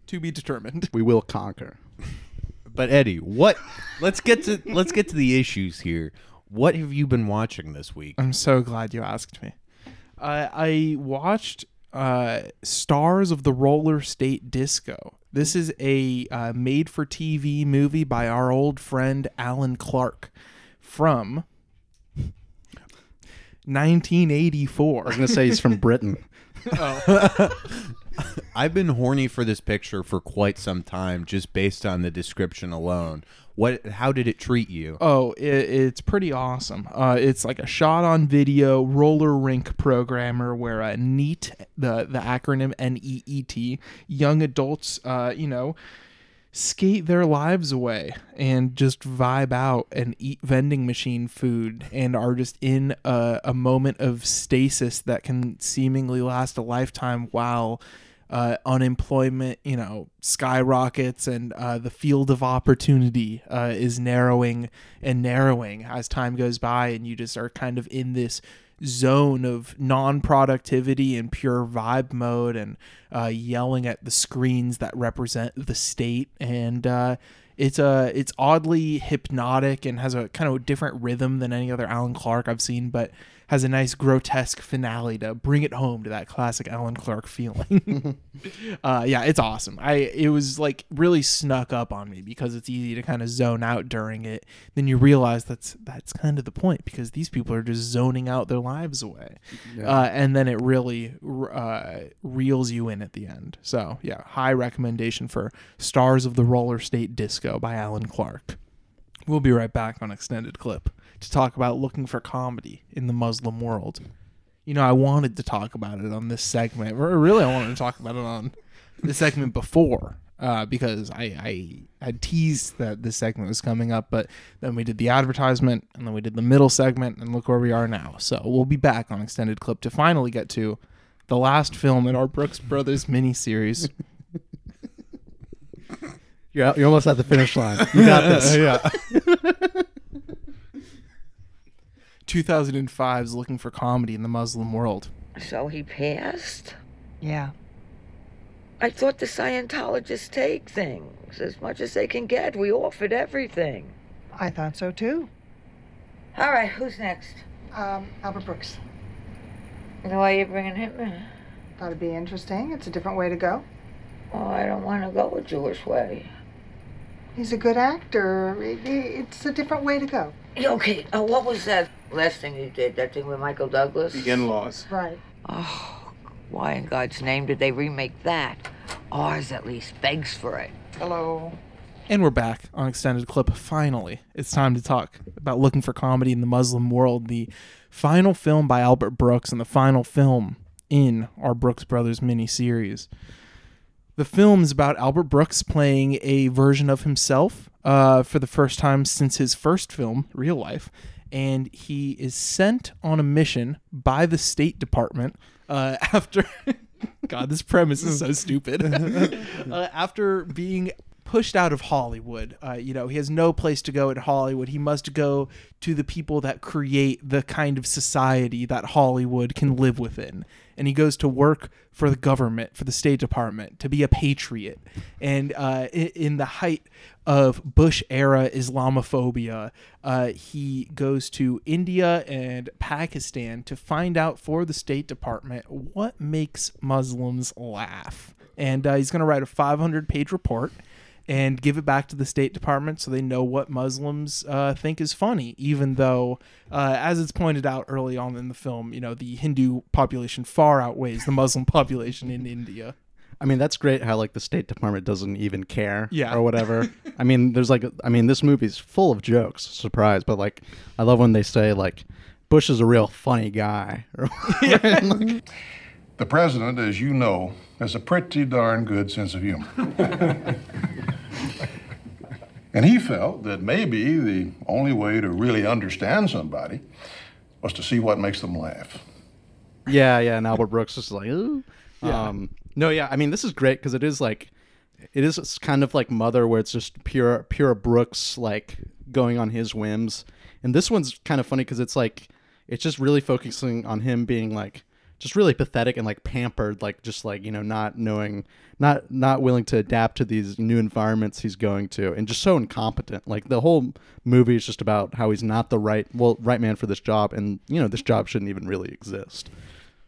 to be determined. We will conquer. But Eddie, what? Let's get to let's get to the issues here. What have you been watching this week? I'm so glad you asked me. Uh, I watched uh, Stars of the Roller State Disco. This is a uh, made-for-TV movie by our old friend Alan Clarke from 1984. I was gonna say he's from Britain. *laughs* *laughs* *laughs* *laughs* I've been horny for this picture for quite some time, just based on the description alone. What? How did it treat you? Oh, it, it's pretty awesome. Uh, it's like a shot on video roller rink programmer where uh, NEET, the the acronym N E E T, young adults, uh, you know, skate their lives away and just vibe out and eat vending machine food and are just in a, a moment of stasis that can seemingly last a lifetime while uh, unemployment, you know, skyrockets and uh, the field of opportunity uh, is narrowing and narrowing as time goes by, and you just are kind of in this zone of non-productivity and pure vibe mode and uh, yelling at the screens that represent the state. And uh, it's uh, it's oddly hypnotic and has a kind of different rhythm than any other Alan Clarke I've seen, but has a nice grotesque finale to bring it home to that classic Alan Clarke feeling. *laughs* *laughs* uh, yeah, it's awesome. I it was like really snuck up on me because it's easy to kind of zone out during it. Then you realize that's that's kind of the point because these people are just zoning out their lives away, Yeah. uh, and then it really uh, reels you in at the end. So yeah, high recommendation for Stars of the Roller State Disco by Alan Clarke. We'll be right back on extended clip to talk about looking for comedy in the Muslim world. You know, I wanted to talk about it on this segment. Or really, I wanted to talk about it on the segment before uh, because I, I had teased that this segment was coming up, but then we did the advertisement and then we did the middle segment, and look where we are now. So we'll be back on extended clip to finally get to the last film in our Brooks Brothers miniseries. You're, out- you're almost at the finish line. You *laughs* got this. yeah. *laughs* 2005's Looking for Comedy in the Muslim World. So he passed? Yeah. I thought the Scientologists take things as much as they can get. We offered everything. I thought so too. All right, who's next? Um, Albert Brooks. And why are you bringing him in? Thought it'd be interesting. It's a different way to go. Oh, I don't want to go a Jewish way. He's a good actor. It- it- It's a different way to go. Okay, uh, what was that last thing you did? That thing with Michael Douglas? The in-laws. Right. Oh, why in God's name did they remake that? Ours at least begs for it. Hello. And we're back on extended clip. Finally, it's time to talk about looking for comedy in the Muslim world. The final film by Albert Brooks and the final film in our Brooks Brothers miniseries. The film is about Albert Brooks playing a version of himself uh, for the first time since his first film, Real Life. And he is sent on a mission by the State Department uh, *laughs* after. God, this premise is so *laughs* stupid. *laughs* uh, after being pushed out of Hollywood, uh, you know, he has no place to go in Hollywood. He must go to the people that create the kind of society that Hollywood can live within. And he goes to work for the government, for the State Department, to be a patriot. And uh, in the height of Bush era Islamophobia, uh, he goes to India and Pakistan to find out for the State Department what makes Muslims laugh. And uh, he's going to write a 500 page report and give it back to the State Department so they know what Muslims uh, think is funny, even though, uh, as it's pointed out early on in the film, you know, the Hindu population far outweighs the Muslim *laughs* population in India. I mean, that's great how like the State Department doesn't even care, Yeah. or whatever. *laughs* I mean, there's like, I mean, this movie's full of jokes. Surprise, but like, I love when they say like, Bush is a real funny guy. or *laughs* The president, as you know, has a pretty darn good sense of humor. *laughs* and he felt that maybe the only way to really understand somebody was to see what makes them laugh. yeah, yeah. And Albert Brooks is like, Ooh. Yeah. Um, no, yeah. I mean, this is great because it is like, it is it's kind of like Mother, where it's just pure, pure Brooks like going on his whims. And this one's kind of funny because it's like, it's just really focusing on him being like, just really pathetic and like pampered, like just like you know, not knowing, not not willing to adapt to these new environments he's going to, and just so incompetent. Like the whole movie is just about how he's not the right, well, right man for this job, and you know, this job shouldn't even really exist.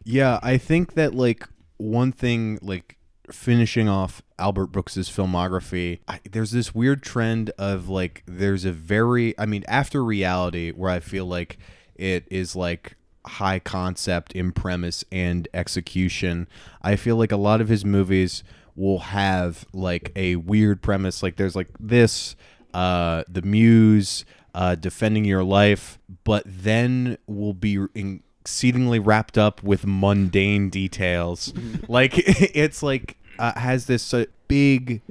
Yeah, I think that like one thing like finishing off Albert Brooks's filmography, I, there's this weird trend of like there's a very I mean after reality where I feel like it is like high concept in premise and execution. I feel like a lot of his movies will have like a weird premise like there's like this uh the muse uh defending your life but then will be in- exceedingly wrapped up with mundane details *laughs* like *laughs* it's like uh, has this uh, big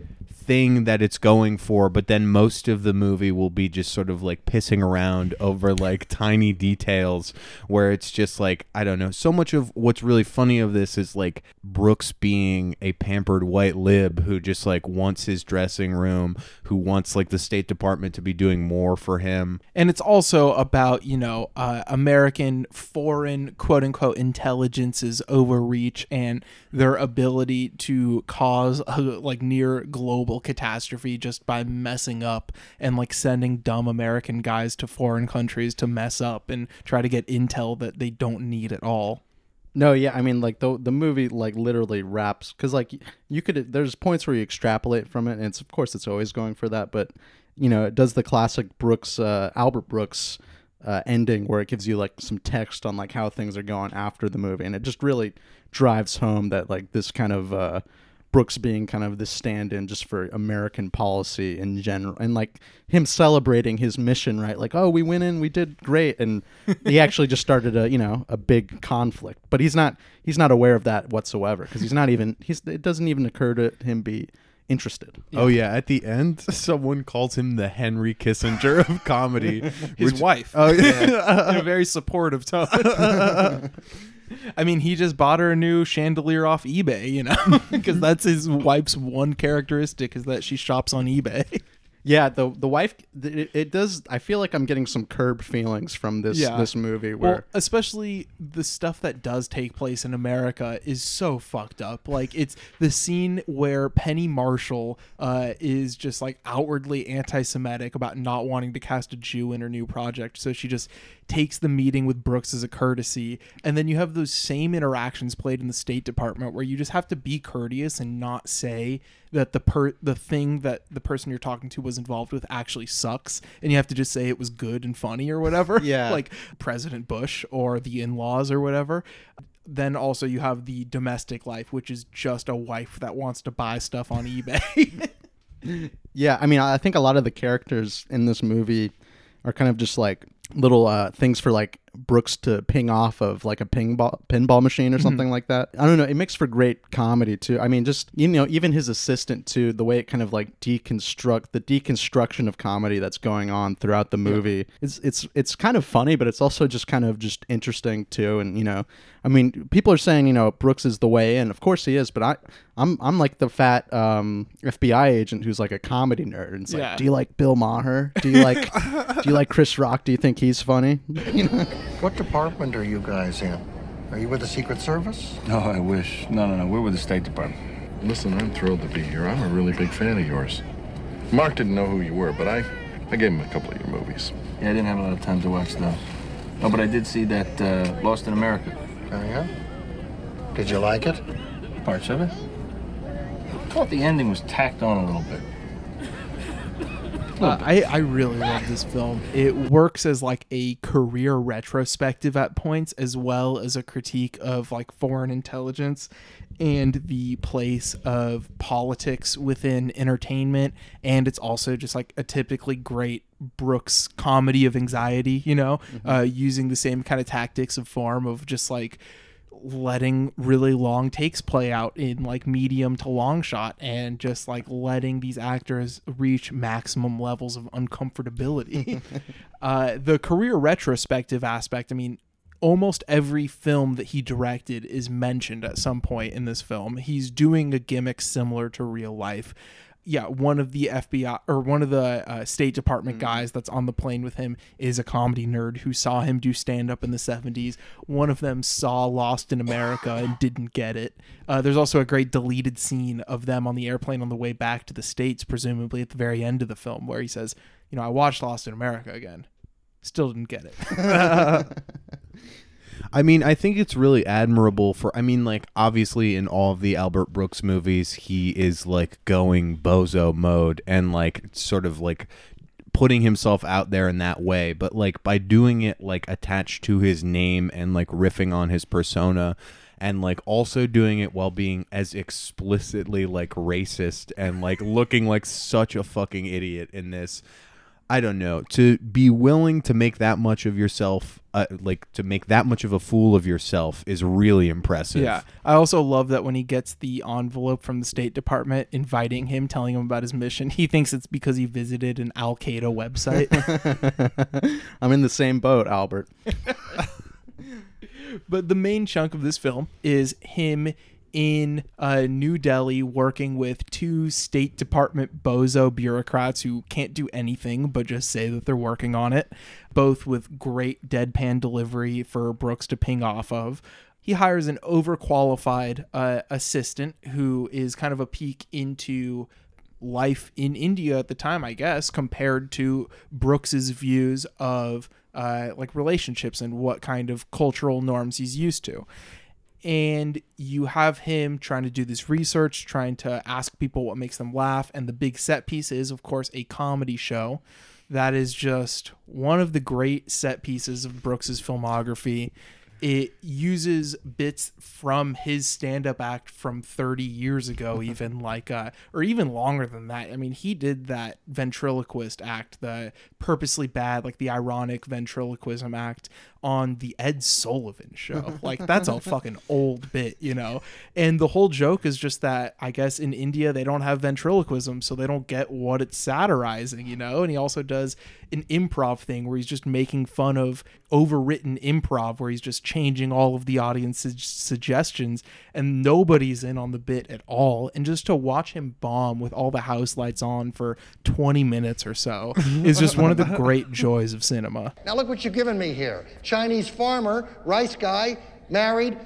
thing that it's going for, but then most of the movie will be just sort of like pissing around over like *laughs* tiny details where it's just like, I don't know. So much of what's really funny of this is like Brooks being a pampered white lib who just like wants his dressing room, who wants like the State Department to be doing more for him. And it's also about, you know, uh, American foreign quote unquote intelligence's overreach and their ability to cause a, like near global catastrophe just by messing up and like sending dumb American guys to foreign countries to mess up and try to get intel that they don't need at all. No, yeah, I mean like the the movie like literally wraps because like you could there's points where you extrapolate from it, and it's of course it's always going for that, but you know it does the classic Brooks uh, Albert Brooks uh, ending where it gives you like some text on like how things are going after the movie, and it just really drives home that like this kind of uh, Brooks being kind of the stand-in just for American policy in general, and like him celebrating his mission, right? Like, oh, we went in, we did great, and *laughs* he actually just started a you know a big conflict, but he's not he's not aware of that whatsoever because he's not even he's it doesn't even occur to him be interested. Oh yeah, at the end, *laughs* someone calls him the Henry Kissinger of comedy. *laughs* His which- wife. Oh yeah. in a very supportive tone. *laughs* I mean, he just bought her a new chandelier off eBay, you know, *laughs* because that's his wife's one characteristic is that she shops on eBay. Yeah, the the wife it, it does. I feel like I'm getting some curb feelings from this Yeah. this movie where Well, especially the stuff that does take place in America is so fucked up. Like it's the scene where Penny Marshall uh, is just like outwardly anti-Semitic about not wanting to cast a Jew in her new project, so she just takes the meeting with Brooks as a courtesy, and then you have those same interactions played in the State Department where you just have to be courteous and not say that the per the thing that the person you're talking to was involved with actually sucks, and you have to just say it was good and funny or whatever. *laughs* Yeah. like President Bush or the in-laws or whatever. Then also you have the domestic life, which is just a wife that wants to buy stuff on eBay. *laughs* yeah, I mean, I think a lot of the characters in this movie are kind of just like little uh, things for like Brooks to ping off of like a pinball pinball machine or Mm-hmm. something like that. I don't know. It makes for great comedy too. I mean, just you know, even his assistant too. The way it kind of like deconstruct the deconstruction of comedy that's going on throughout the movie. It's it's it's kind of funny, but it's also just kind of just interesting too. And you know, I mean, people are saying you know Brooks is the way in. Of course he is, but I I'm I'm like the fat um, FBI agent who's like a comedy nerd. And it's Yeah. like, do you like Bill Maher? Do you like do you like Chris Rock? Do you think he's funny? *laughs* You know? What department are you guys in? Are you with the Secret Service? No, I wish. No, no, no. We're with the State Department. Listen, I'm thrilled to be here. I'm a really big fan of yours. Mark didn't know who you were, but I, I gave him a couple of your movies. Yeah, I didn't have a lot of time to watch those. No, but I did see that uh, Lost in America. Oh, yeah? Did you like it? Parts of it. I thought the ending was tacked on a little bit. Uh, I, I really love this film. It works as like a career retrospective at points, as well as a critique of like foreign intelligence and the place of politics within entertainment. And it's also just like a typically great Brooks comedy of anxiety, you know, uh, using the same kind of tactics of form of just like letting really long takes play out in like medium to long shot and just like letting these actors reach maximum levels of uncomfortability. *laughs* uh, the career retrospective aspect, I mean, almost every film that he directed is mentioned at some point in this film. He's doing a gimmick similar to real life. Yeah, one of the FBI or one of the uh, State Department guys that's on the plane with him is a comedy nerd who saw him do stand up in the 70s. One of them saw Lost in America *laughs* and didn't get it. Uh, there's also a great deleted scene of them on the airplane on the way back to the States, presumably at the very end of the film, where he says, You know, I watched Lost in America again. Still didn't get it. *laughs* *laughs* I mean, I think it's really admirable for. I mean, like obviously in all of the Albert Brooks movies, he is like going bozo mode and like sort of like putting himself out there in that way. But like by doing it like attached to his name and like riffing on his persona. And like also doing it while being as explicitly like racist and like looking like such a fucking idiot in this. I don't know to be willing to make that much of yourself, uh, like to make that much of a fool of yourself, is really impressive. Yeah. I also love that when he gets the envelope from the State Department inviting him, telling him about his mission, he thinks it's because he visited an Al Qaeda website. *laughs* I'm in the same boat, Albert. *laughs* but the main chunk of this film is him in uh, New Delhi working with two State Department bozo bureaucrats who can't do anything but just say that they're working on it, both with great deadpan delivery for Brooks to ping off of. He hires an overqualified uh, assistant who is kind of a peek into life in India at the time, I guess, compared to Brooks's views of uh, like relationships and what kind of cultural norms he's used to. And you have him trying to do this research, trying to ask people what makes them laugh. And the big set piece is, of course, a comedy show. That is just one of the great set pieces of Brooks's filmography it uses bits from his stand-up act from 30 years ago *laughs* even like uh or even longer than that. I mean he did that ventriloquist act the purposely bad like the ironic ventriloquism act on the ed sullivan show. *laughs* Like that's a fucking old bit you know? And the whole joke is just that i guess in india they don't have ventriloquism so they don't get what it's satirizing you know? And he also does an improv thing where he's just making fun of overwritten improv where he's just changing all of the audience's suggestions and nobody's in on the bit at all and just to watch him bomb with all the house lights on for 20 minutes or so *laughs* is just one of the great joys of cinema Now look what you've given me here. Chinese farmer, rice guy, married,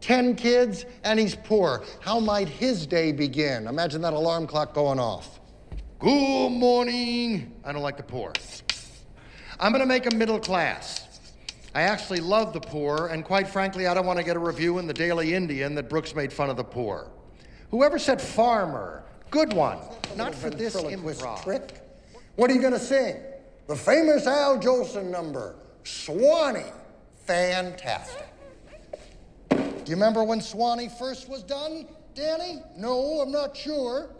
10 kids, and he's poor. How might his day begin? Imagine that alarm clock going off. Good morning. I don't like the poor. I'm going to make them middle class. I actually love the poor, and quite frankly, I don't want to get a review in the Daily Indian that Brooks made fun of the poor. Whoever said farmer, good one. Not for this improv. Trick. What are you going to sing? The famous Al Jolson number, Swanee. Fantastic. Do you remember when Swanee first was done, Danny? No, I'm not sure.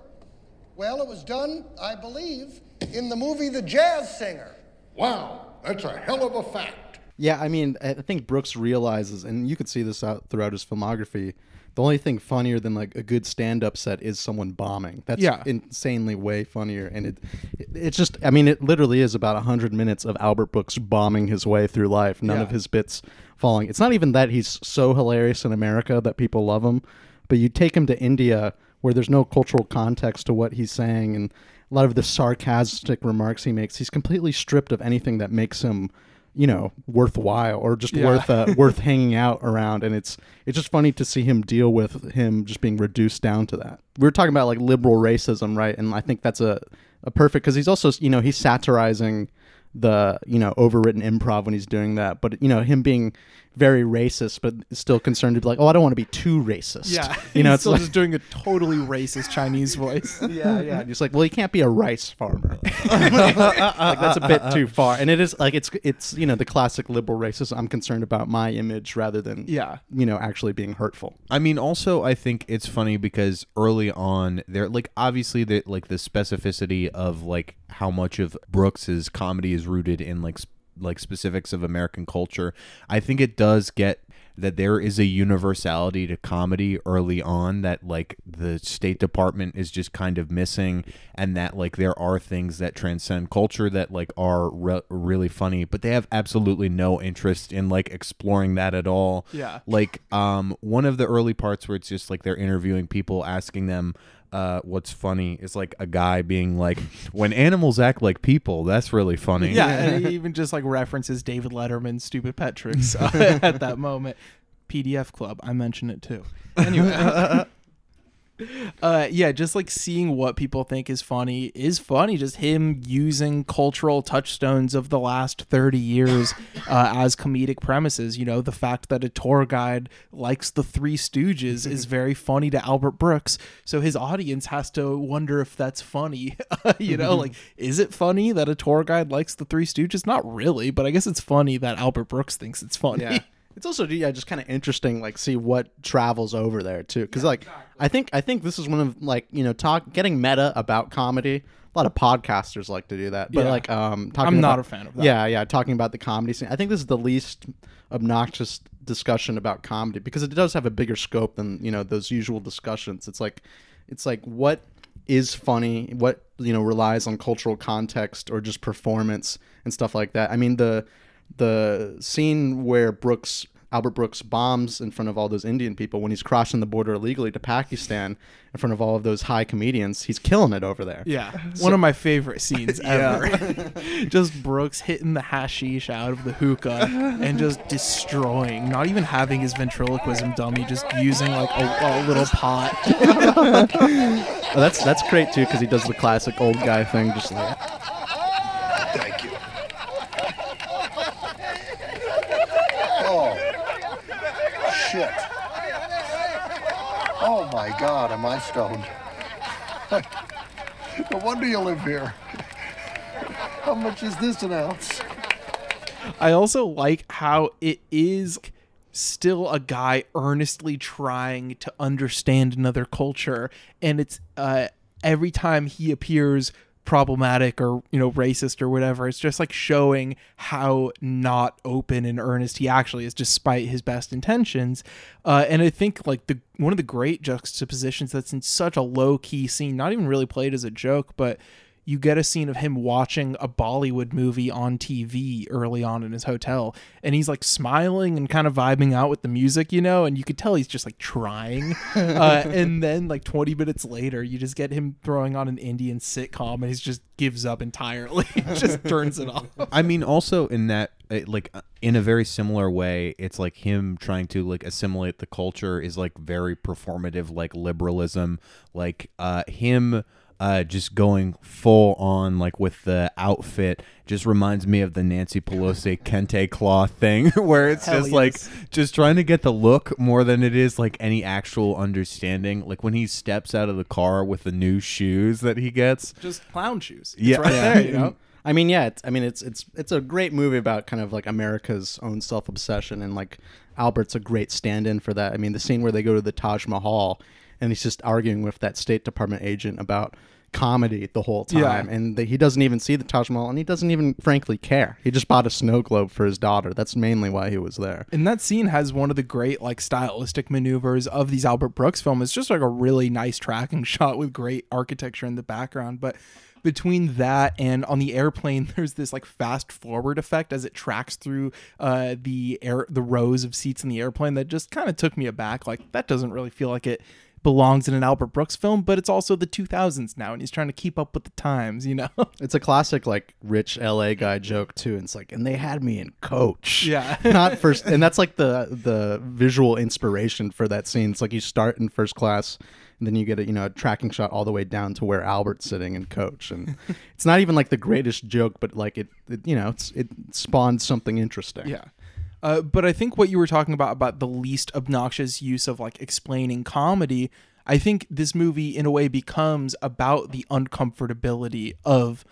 Well, it was done, I believe, in the movie The Jazz Singer. Wow, that's a hell of a fact. Yeah, I mean, I think Brooks realizes, and you could see this out throughout his filmography. The only thing funnier than like a good stand-up set is someone bombing. That's Yeah. insanely way funnier, and it, it it's just, I mean, it literally is about hundred minutes of Albert Brooks bombing his way through life. None of his bits falling. It's not even that he's so hilarious in America that people love him, but you take him to India where there's no cultural context to what he's saying, and a lot of the sarcastic remarks he makes, he's completely stripped of anything that makes him you know worthwhile or just Yeah. worth uh, *laughs* worth hanging out around. And it's it's just funny to see him deal with him just being reduced down to that. We were talking about like liberal racism right? And i think that's a, a perfect because he's also you know he's satirizing the you know overwritten improv when he's doing that. But you know him being very racist but still concerned to be like oh i don't want to be too racist. Yeah. *laughs* You know he's it's still like just doing a totally racist chinese voice. *laughs* Yeah yeah. And he's like well he can't be a rice farmer. *laughs* Like that's a bit too far. And it is like it's it's you know the classic liberal racism. i'm concerned about my image rather than Yeah. you know actually being hurtful. I mean, also, I think it's funny because early on, there, like, obviously, the like the specificity of like how much of Brooks's comedy is rooted in like sp- like specifics of American culture. I think it does get that there is a universality to comedy early on that like the State Department is just kind of missing, and that like there are things that transcend culture that like are re- really funny, but they have absolutely no interest in like exploring that at all Yeah. like um one of the early parts where it's just like they're interviewing people asking them uh what's funny is like a guy being like when animals act like people that's really funny Yeah, and *laughs* he even just like references David Letterman's stupid pet tricks *laughs* *laughs* at that moment. PDF Club, I mentioned it too. Anyway, uh, yeah, just like seeing what people think is funny is funny. Just him using cultural touchstones of the last thirty years *laughs* uh, as comedic premises. You know, the fact that a tour guide likes the Three Stooges is *laughs* very funny to Albert Brooks, so his audience has to wonder if that's funny. *laughs* you know, like is it funny that a tour guide likes the Three Stooges? Not really, but I guess it's funny that Albert Brooks thinks it's funny. yeah it's also yeah just kind of interesting like see what travels over there too because like i think i think this is one of like you know talk getting meta about comedy a lot of podcasters like to do that. But Yeah. like, um, talking I'm not about- a fan of that. Yeah, yeah, talking about the comedy scene. I think this is the least obnoxious discussion about comedy because it does have a bigger scope than you know those usual discussions. It's like, it's like what is funny, what you know relies on cultural context or just performance and stuff like that. I mean the the scene where Brooks Albert Brooks bombs in front of all those Indian people when he's crossing the border illegally to Pakistan in front of all of those high comedians. He's killing it over there. Yeah, So- *laughs* one of my favorite scenes *laughs* Yeah. ever. *laughs* just Brooks hitting the hashish out of the hookah and just destroying, not even having his ventriloquism dummy, just using like a, a little pot. Well, that's that's great too because he does the classic old guy thing, just like Thank you. Oh. Shit. Oh my god, am I stoned? *laughs* No wonder you live here. *laughs* How much is this an ounce? I also like how it is still a guy earnestly trying to understand another culture and it's uh every time he appears problematic or you know racist or whatever. It's just like showing how not open and earnest he actually is despite his best intentions. Uh and i think like the one of the great juxtapositions that's in such a low key scene not even really played as a joke but you get a scene of him watching a Bollywood movie on TV early on in his hotel, and he's like smiling and kind of vibing out with the music, you know, and you could tell he's just like trying. *laughs* uh, and then like 20 minutes later, you just get him throwing on an Indian sitcom, and he just gives up entirely, *laughs* just turns it off. I mean, also in that, uh, like, uh, in a very similar way, it's like him trying to like assimilate the culture is like very performative, like liberalism, like uh, him. Uh, just going full on like with the outfit just reminds me of the Nancy Pelosi kente cloth thing, *laughs* where it's Hell just like just trying to get the look more than it is like any actual understanding. Like when he steps out of the car with the new shoes that he gets, Just clown shoes. It's Yeah. right there, you know. I mean, yeah. It's, I mean, it's it's it's a great movie about kind of like America's own self obsession, and like Albert's a great stand-in for that. I mean, the scene where they go to the Taj Mahal, and he's just arguing with that State Department agent about comedy the whole Yeah. time, and the, he doesn't even see the Taj Mahal, and he doesn't even frankly care. He just bought a snow globe for his daughter. That's mainly why he was there. And that scene has one of the great like stylistic maneuvers of these Albert Brooks films. It's just like a really nice tracking *laughs* shot with great architecture in the background. But between that and on the airplane, *laughs* there's this like fast forward effect as it tracks through uh, the air the rows of seats in the airplane that just kind of took me aback. Like that doesn't really feel like it belongs in an Albert Brooks film, but it's also the 2000s now, and he's trying to keep up with the times, you know. *laughs* It's a classic like rich LA guy joke too. And it's like, and they had me in coach. Yeah. *laughs* Not first and that's like the the visual inspiration for that scene. It's like you start in first class and then you get a you know a tracking shot all the way down to where Albert's sitting in coach. And *laughs* it's not even like the greatest joke, but like it, it you know, it's it spawned something interesting. Yeah. Uh, but I think what you were talking about about the least obnoxious use of like explaining comedy, I think this movie in a way becomes about the uncomfortability of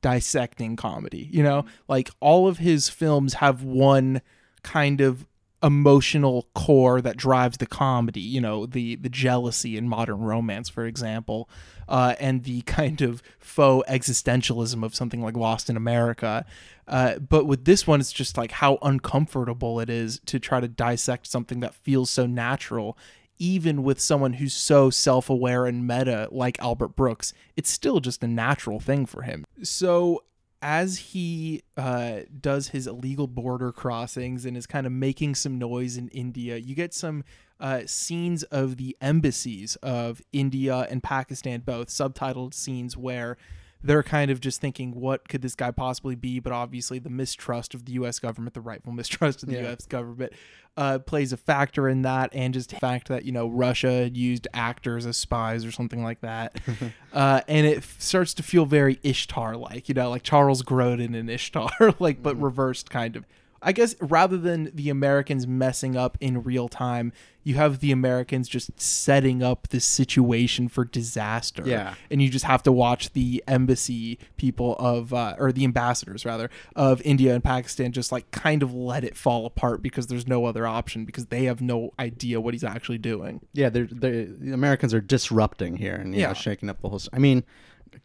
dissecting comedy. You know, like all of his films have one kind of emotional core that drives the comedy you know the the jealousy in modern romance for example uh, and the *laughs* kind of faux existentialism of something like lost in america. Uh, but with this one it's just like how uncomfortable it is to try to dissect something that feels so natural even with someone who's so self-aware and meta like albert brooks. It's still just a natural thing for him. So as he uh, does his illegal border crossings and is kind of making some noise in India, you get some uh, scenes of the embassies of India and Pakistan, both subtitled scenes where they're kind of just thinking, what could this guy possibly be? But obviously, the mistrust of the U.S. government, the rightful *laughs* mistrust of the Yeah. U.S. government, uh, plays a factor in that, and just the fact that you know Russia used actors as spies or something like that, *laughs* uh, and it f- starts to feel very Ishtar-like, you know, like Charles Grodin and Ishtar, *laughs* like but reversed kind of. I guess rather than the Americans messing up in real time, you have the Americans just setting up this situation for disaster. Yeah. And you just have to watch the embassy people of, uh, or the ambassadors rather, of India and Pakistan just like kind of let it fall apart because there's no other option because they have no idea what he's actually doing. Yeah, they're, they're, the Americans are disrupting here and Yeah. know, shaking up the whole. I mean,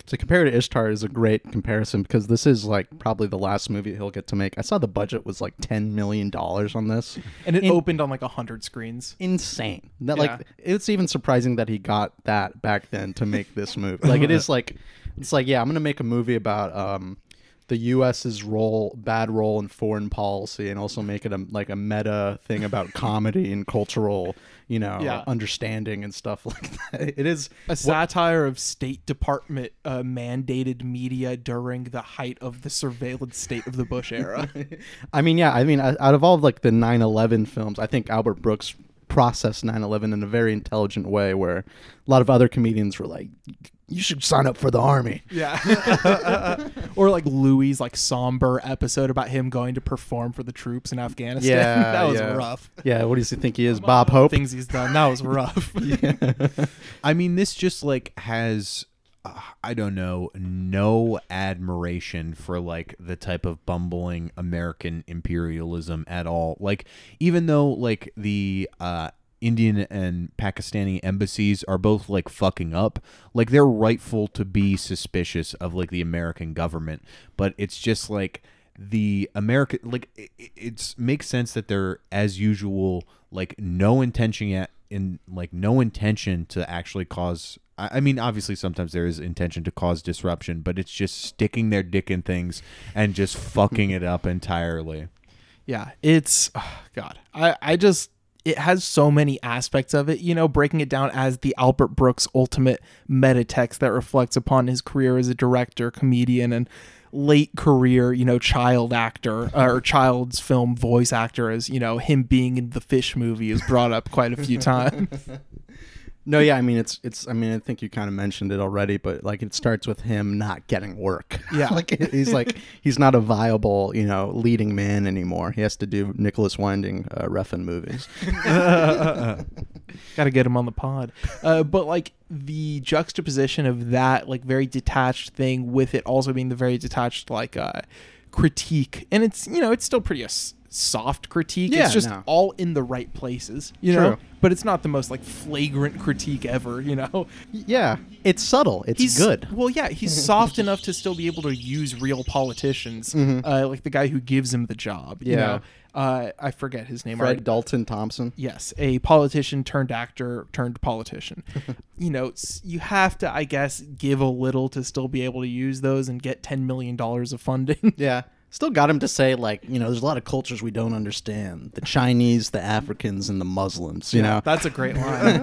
to compare to Ishtar is a great comparison because this is like probably the last movie he'll get to make. I saw the budget was like ten million dollars on this, and it In- opened on like a hundred screens. insane. That Yeah. like it's even surprising that he got that back then to make this movie. Like it is *laughs* like it's like yeah, I'm gonna make a movie about um the U.S.'s role, bad role in foreign policy, and also make it a like a meta thing about *laughs* comedy and cultural, you know, Yeah. understanding and stuff *laughs* like that. It is a satire of State Department uh, mandated media during the height of the surveillance state of the Bush era. *laughs* I mean, yeah, I mean, out out of all of like the 9/11 films, I think Albert Brooks processed 9/11 in a very intelligent way, where a lot of other comedians were like, "You should sign up for the army." Yeah. *laughs* or like Louis' like somber episode about him going to perform for the troops in Afghanistan. Yeah, *laughs* that was yeah. rough. Yeah, what does he think he is, Bob Hope? Things he's done. That was *laughs* rough. I mean, this just like has I don't know, no admiration for like the type of bumbling American imperialism at all. Like even though like the uh Indian and Pakistani embassies are both like fucking up. Like they're rightful to be suspicious of like the American government, but it's just like the American like it, it- it's makes sense that they're as usual like no intention yet in like no intention to actually cause I I mean, obviously, sometimes there is intention to cause disruption, but it's just sticking their dick in things and just fucking it up entirely. Yeah, it's oh, God. I I just it has so many aspects of it. You know, breaking it down as the Albert Brooks ultimate meta text that reflects upon his career as a director, comedian, and late career, you know, child actor uh, or child's film voice actor. As you know, him being in the Fish movie is brought up quite a few *laughs* times. *laughs* No, yeah, I mean it's it's. I mean, I think you kind of mentioned it already, but like it starts with him not getting work. Yeah. *laughs* like he's like he's not a viable, you know, leading man anymore. He has to do Nicolas Winding uh, Refn movies. *laughs* *laughs* Got to get him on the pod. Uh, but like the juxtaposition of that like very detached thing with it also being the very detached like uh critique and it's you know it's still pretty soft critique Yeah, it's just no. all in the right places you True. know but it's not the most like flagrant critique ever you know yeah, it's subtle. It's he's good. well yeah he's *laughs* soft enough to still be able to use real politicians Mhm. uh, like the guy who gives him the job you Yeah. know uh, I forget his name Fred already. Dalton Thompson. Yes, a politician turned actor turned politician. *laughs* you know, you have to, I guess, give a little to still be able to use those and get ten million dollars of funding. Yeah. Still got him to say like, you know, there's a lot of cultures we don't understand. The Chinese, the Africans, and the Muslims. You Yeah, know, that's a great *laughs* line.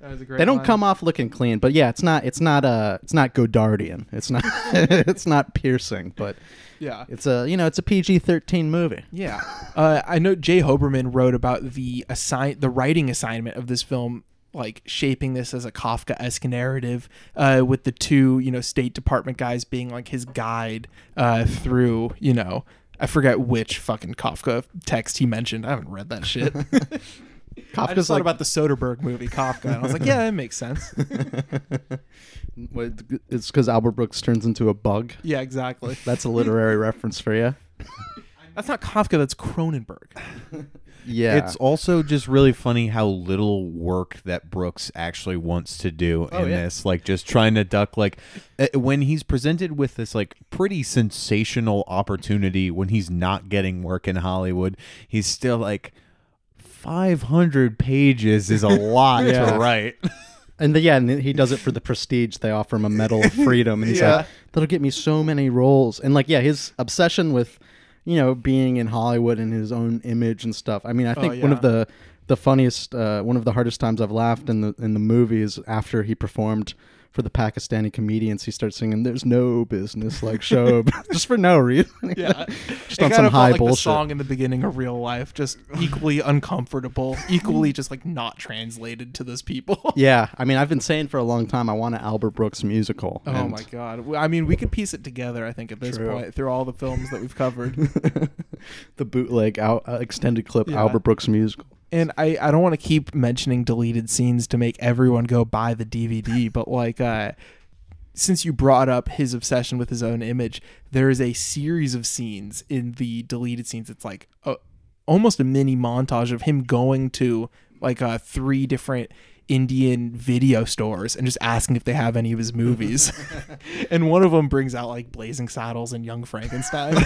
That was a great they don't line. come off looking clean, but yeah, it's not. It's not. Uh, it's not Godardian. It's not. *laughs* it's not piercing, but Yeah. it's a you know it's a PG-13 movie. Yeah, uh, I know J. Hoberman wrote about the assign the writing assignment of this film, like shaping this as a Kafka-esque narrative, uh, with the two you know State Department guys being like his guide uh, through you know I forget which fucking Kafka text he mentioned. I haven't read that shit. *laughs* I *laughs* Kafka's just thought like- about the Soderbergh movie Kafka, and I was like, yeah, it makes sense. *laughs* It's because Albert Brooks turns into a bug. Yeah, exactly. That's a literary reference for you. That's not Kafka. That's Cronenberg. Yeah. It's also just really funny how little work that Brooks actually wants to do Oh, in yeah. this. Like just trying to duck like uh, when he's presented with this like pretty sensational opportunity when he's not getting work in Hollywood, he's still like 500 pages is a *laughs* lot Yeah. to write. And the, yeah, and he does it for the prestige. They offer him a Medal of *laughs* Freedom, and he's Yeah. like, "That'll get me so many roles." And like, yeah, his obsession with, you know, being in Hollywood and his own image and stuff. I mean, I Oh, think one of the the funniest, uh, one of the hardest times I've laughed in the in the movie is after he performed for the Pakistani comedians. He starts singing, "There's no business like show," *laughs* just for no reason. *laughs* Yeah, just it on some felt high like bullshit. the song in the beginning of real life, just *laughs* equally uncomfortable, equally just like not translated to those people. yeah, I mean, I've been saying for a long time I want an Albert Brooks musical. Oh my god! I mean, we could piece it together. I think at this True. point through all the films that we've covered. the bootleg out, uh, extended clip Yeah. Albert Brooks musical. And I, I don't want to keep mentioning deleted scenes to make everyone go buy the DVD, *laughs* but like uh since you brought up his obsession with his own image, there is a series of scenes in the deleted scenes. It's like a, almost a mini montage of him going to like uh three different Indian video stores and just asking if they have any of his movies. *laughs* *laughs* and one of them brings out like Blazing Saddles and Young Frankenstein. it's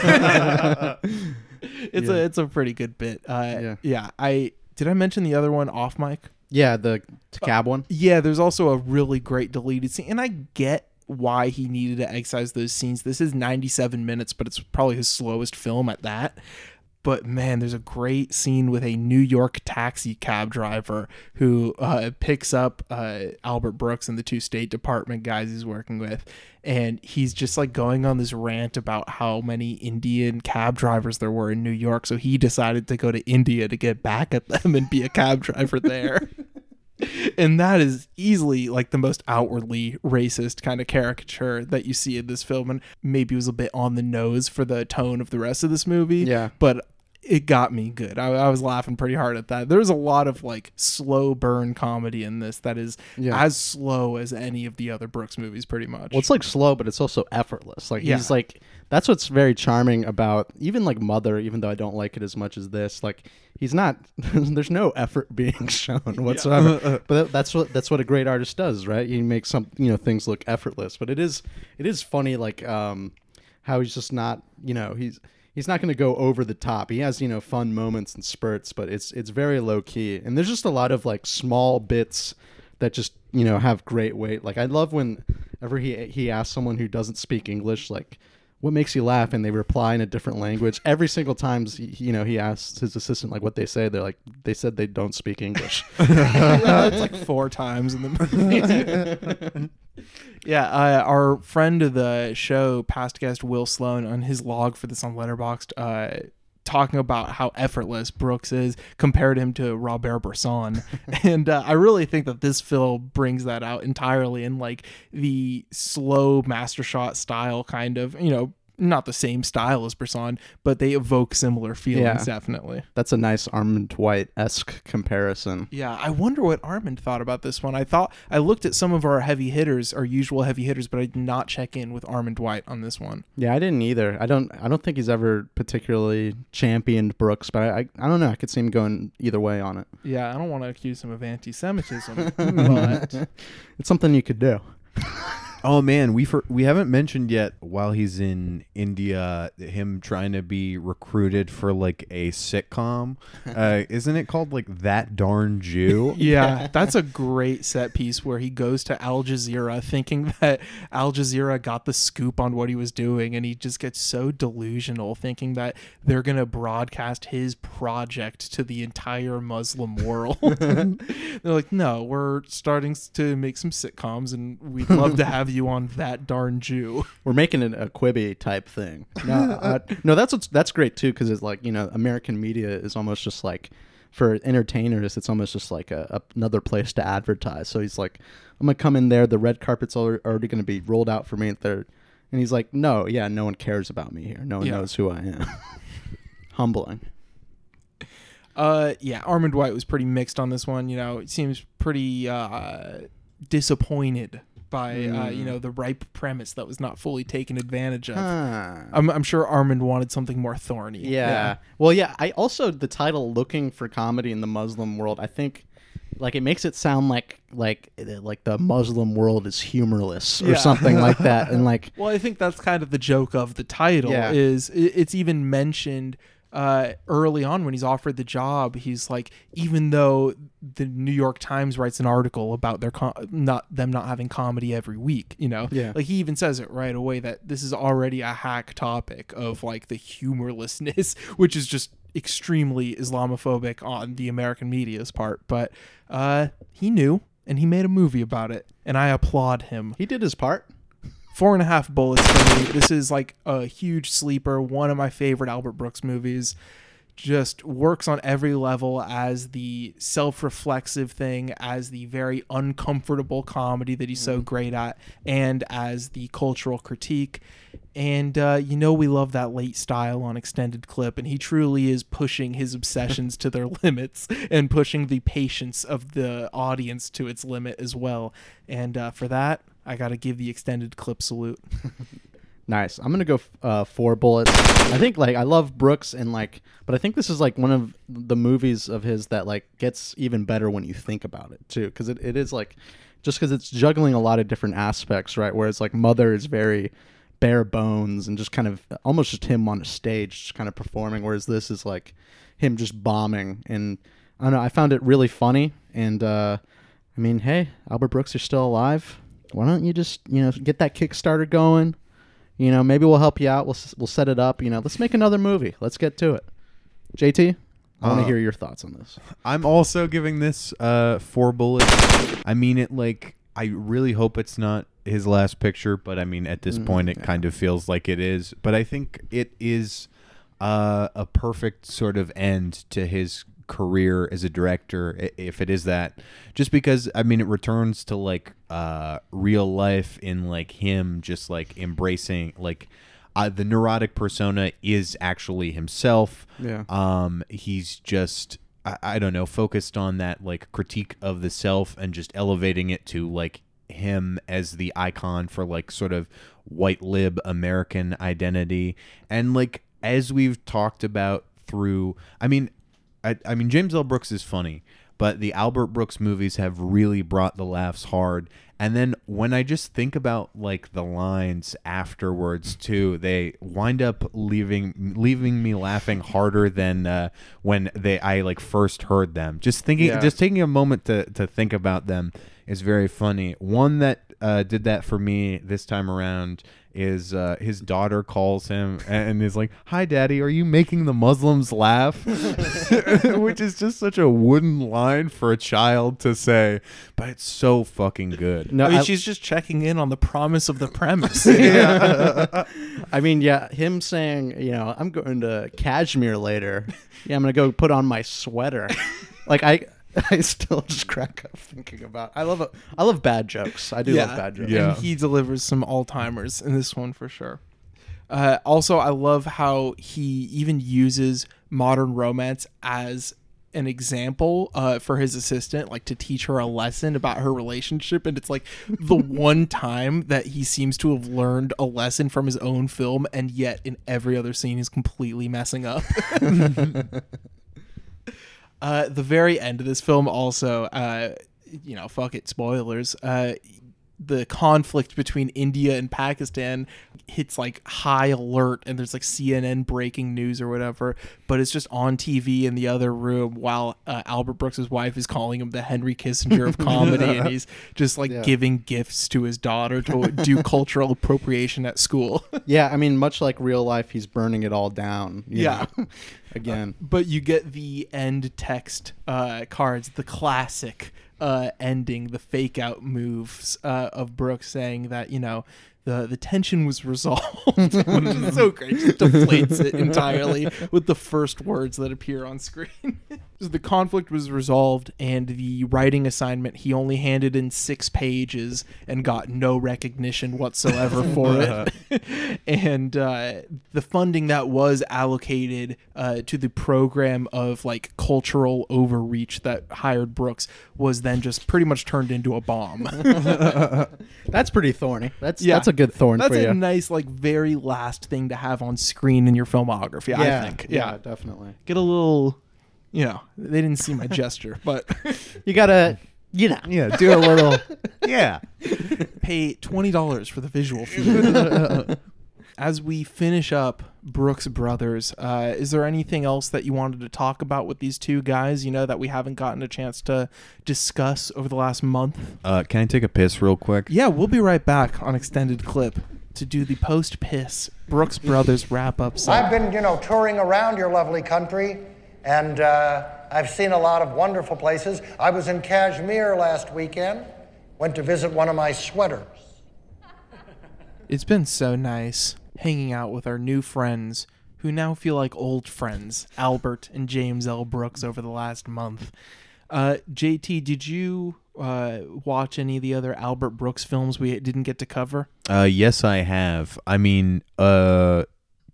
Yeah. a it's a pretty good bit. Uh, yeah. I did I mention the other one off mic? Yeah, the uh, cab one. Yeah, there's also a really great deleted scene, and I get why he needed to excise those scenes. This is 97 minutes, but it's probably his slowest film at that. But man, there's a great scene with a New York taxi cab driver who uh, picks up uh, Albert Brooks and the two State Department guys he's working with. And he's just like going on this rant about how many Indian cab drivers there were in New York. So he decided to go to India to get back at them and be a cab driver there *laughs* and that is easily like the most outwardly racist kind of caricature that you see in this film and maybe it was a bit on the nose for the tone of the rest of this movie Yeah. but it got me good I, I was laughing pretty hard at that there's a lot of like slow burn comedy in this that is Yeah. as slow as any of the other brooks movies pretty much Well, it's like slow, but it's also effortless. Like Yeah. he's like that's what's very charming about even like Mother, even though I don't like it as much as this. Like he's not. *laughs* there's no effort *laughs* being shown whatsoever. *laughs* but that- that's what that's what a great artist does, right? You make some you know things look effortless, but it is it is funny like um how he's just not you know he's. He's not going to go over the top. He has, you know, fun moments and spurts, but it's it's very low key. And there's just a lot of like small bits that just you know have great weight. Like I love whenever he he asks someone who doesn't speak English like what makes you laugh and they reply in a different language every single time he, you know he asks his assistant like what they say they're like they said they don't speak english *laughs* it's like four times in the movie. *laughs* yeah, uh, our friend of the show, past guest Will Sloan, on his log for this on Letterboxd, uh, talking about how effortless Brooks is, compared him to Robert Bresson, *laughs* and uh, I really think that this film brings that out entirely in like the slow master shot style, kind of you know. Not the same style as Bresson, but they evoke similar feelings, definitely. that's a nice armond white-esque comparison Yeah, I wonder what Armond thought about this one. I thought I looked at some of our heavy hitters, our usual heavy hitters, but I did not check in with Armond White on this one. yeah i didn't either i don't i don't think he's ever particularly championed brooks but i i, I don't know i could see him going either way on it Yeah, I don't want to accuse him of anti-Semitism, *laughs* but it's something you could do *laughs* Oh man, we for, we haven't mentioned yet while he's in India him trying to be recruited for like a sitcom. *laughs* Uh, isn't it called like that darn Jew? *laughs* yeah, that's a great set piece where he goes to Al Jazeera thinking *laughs* that Al Jazeera got the scoop on what he was doing, and he just gets so delusional thinking that they're gonna broadcast his project to the entire Muslim world. they're like, no, we're starting to make some sitcoms, and we'd love to have you on that darn Jew. *laughs* We're making it a Quibi type thing. No, uh, no, that's what's that's great too because it's like you know American media is almost just like for entertainers, it's almost just like a, a- another place to advertise. So he's like, I'm gonna come in there. The red carpet's already gonna be rolled out for me at there, and he's like, No, yeah, no one cares about me here. No one Yeah. knows who I am. *laughs* Humbling. Uh, yeah, Armond White was pretty mixed on this one. You know, it seems pretty uh, disappointed by uh, you Mm. know the ripe premise that was not fully taken advantage of. Huh. I'm, I'm sure Armond wanted something more thorny. Yeah. Well, yeah. I also the title "Looking for Comedy in the Muslim World." I think, like, it makes it sound like like like the Muslim world is humorless or Yeah. something like that, and *laughs* like Well, I think that's kind of the joke of the title. Yeah. Is it's even mentioned uh, early on when he's offered the job. He's like, even though the New York Times writes an article about their com- not them not having comedy every week, you know, Yeah. like he even says it right away that this is already a hack topic of like the humorlessness, *laughs* which is just extremely Islamophobic on the American media's part. But uh, he knew. And he made a movie about it, and I applaud him. He did his part. Four and a half bullets for me. This is like a huge sleeper. One of my favorite Albert Brooks movies. Just works on every level as the self reflexive thing, as the very uncomfortable comedy that he's so great at, and as the cultural critique. And uh, you know, we love that late style on extended clip, and he truly is pushing his obsessions to their *laughs* limits and pushing the patience of the audience to its limit as well. And uh, for that, I got to give the extended clip salute. *laughs* Nice. I'm gonna go uh, four bullets. I think like I love Brooks and like, but I think this is like one of the movies of his that like gets even better when you think about it too, because it, it is like just because it's juggling a lot of different aspects, right? Whereas like Mother is very bare bones and just kind of almost just him on a stage, just kind of performing, whereas this is like him just bombing. And I don't know. I found it really funny, and uh, I mean, hey, Albert Brooks, you're still alive. Why don't you just you know get that Kickstarter going? You know, maybe we'll help you out. We'll we'll set it up. You know, let's make another movie. Let's get to it. JT, I want to Uh, hear your thoughts on this. I'm also giving this uh four bullets. I mean it like I really hope it's not his last picture, but I mean at this Mm, point it yeah. kind of feels like it is. But I think it is uh, a perfect sort of end to his career as a director if it is that just because i mean it returns to like uh real life in like him just like embracing like uh, the neurotic persona is actually himself Yeah. um he's just I, I don't know focused on that like critique of the self and just elevating it to like him as the icon for like sort of white lib american identity and like as we've talked about through i mean i, I mean james l. Brooks is funny but the albert brooks movies have really brought the laughs hard. And then when i just think about like the lines afterwards too they wind up leaving leaving me laughing harder than uh, when they i like first heard them. Just thinking Yeah. just taking a moment to to think about them is very funny. One that uh, did that for me this time around is uh, his daughter calls him and is like, "Hi, Daddy, are you making the Muslims laugh?" *laughs* Which is just such a wooden line for a child to say, but it's so fucking good. No, I mean, I- she's just checking in on the promise of the premise. *laughs* *laughs* I mean, yeah, him saying, you know, I'm going to Kashmir later. Yeah, I'm gonna go put on my sweater. like I, *laughs* I still just crack up thinking about. I love it. I love bad jokes. I do love bad jokes. Yeah. And he delivers some all timers in this one for sure. Uh, also, I love how he even uses modern romance as an example uh, for his assistant, like to teach her a lesson about her relationship. And it's like the *laughs* one time that he seems to have learned a lesson from his own film, and yet in every other scene, he's completely messing up. *laughs* Uh, the very end of this film also, uh, you know, fuck it, spoilers. Uh, the conflict between India and Pakistan hits like high alert, and there's like CNN breaking news or whatever, but it's just on TV in the other room while uh, Albert Brooks' wife is calling him the Henry Kissinger of comedy, *laughs* and he's just like Yeah. giving gifts to his daughter to do *laughs* cultural appropriation at school. *laughs* Yeah, I mean, much like real life, he's burning it all down. you Yeah. know, Again. But you get the end text uh, cards, the classic uh, ending, the fake out moves uh, of Brooks saying that, you know, the, the tension was resolved, *laughs* which is so great. Just deflates it entirely with the first words that appear on screen. *laughs* So the conflict was resolved, and the writing assignment he only handed in six pages and got no recognition whatsoever *laughs* for it. *laughs* and uh, the funding that was allocated uh, to the program of like cultural overreach that hired Brooks was then just pretty much turned into a bomb. *laughs* That's pretty thorny. That's yeah. that's a good thorn That's for a you. nice, like, very last thing to have on screen in your filmography. Yeah, I think. yeah, Yeah, definitely. Get a little, you know, they didn't see my *laughs* gesture, but *laughs* You gotta, you know, Yeah, do a little. *laughs* yeah. pay twenty dollars for the visual feed. As we finish up Brooks Brothers, uh, is there anything else that you wanted to talk about with these two guys? You know that we haven't gotten a chance to discuss over the last month. Uh, can I take a piss real quick? Yeah, we'll be right back on extended clip to do the post piss Brooks Brothers wrap up. I've been, you know, touring around your lovely country, and uh, I've seen a lot of wonderful places. I was in Kashmir last weekend, went to visit one of my sweaters. *laughs* It's been so nice hanging out with our new friends who now feel like old friends, Albert and James L. Brooks, over the last month. Uh, JT, did you uh, watch any of the other Albert Brooks films we didn't get to cover? Uh, yes, I have. I mean, uh,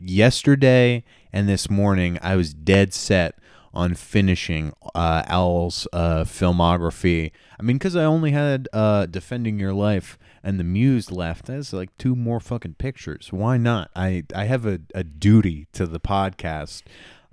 yesterday and this morning, I was dead set on finishing uh, Al's uh, filmography. I mean, because I only had uh, Defending Your Life and the Muse left, that's like two more fucking pictures. Why not? I I have a, a duty to the podcast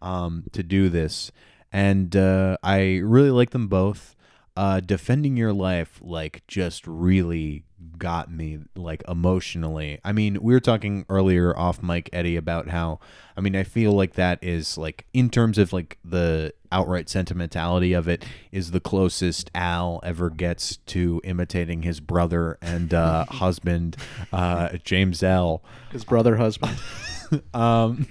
um, to do this, and uh, I really like them both. Uh, defending your life like just really got me like emotionally. I mean, we were talking earlier off mic Eddie about how I mean, I feel like that is like in terms of like the outright sentimentality of it is the closest Al ever gets to imitating his brother and uh, *laughs* husband uh, James L. His brother husband. *laughs* um,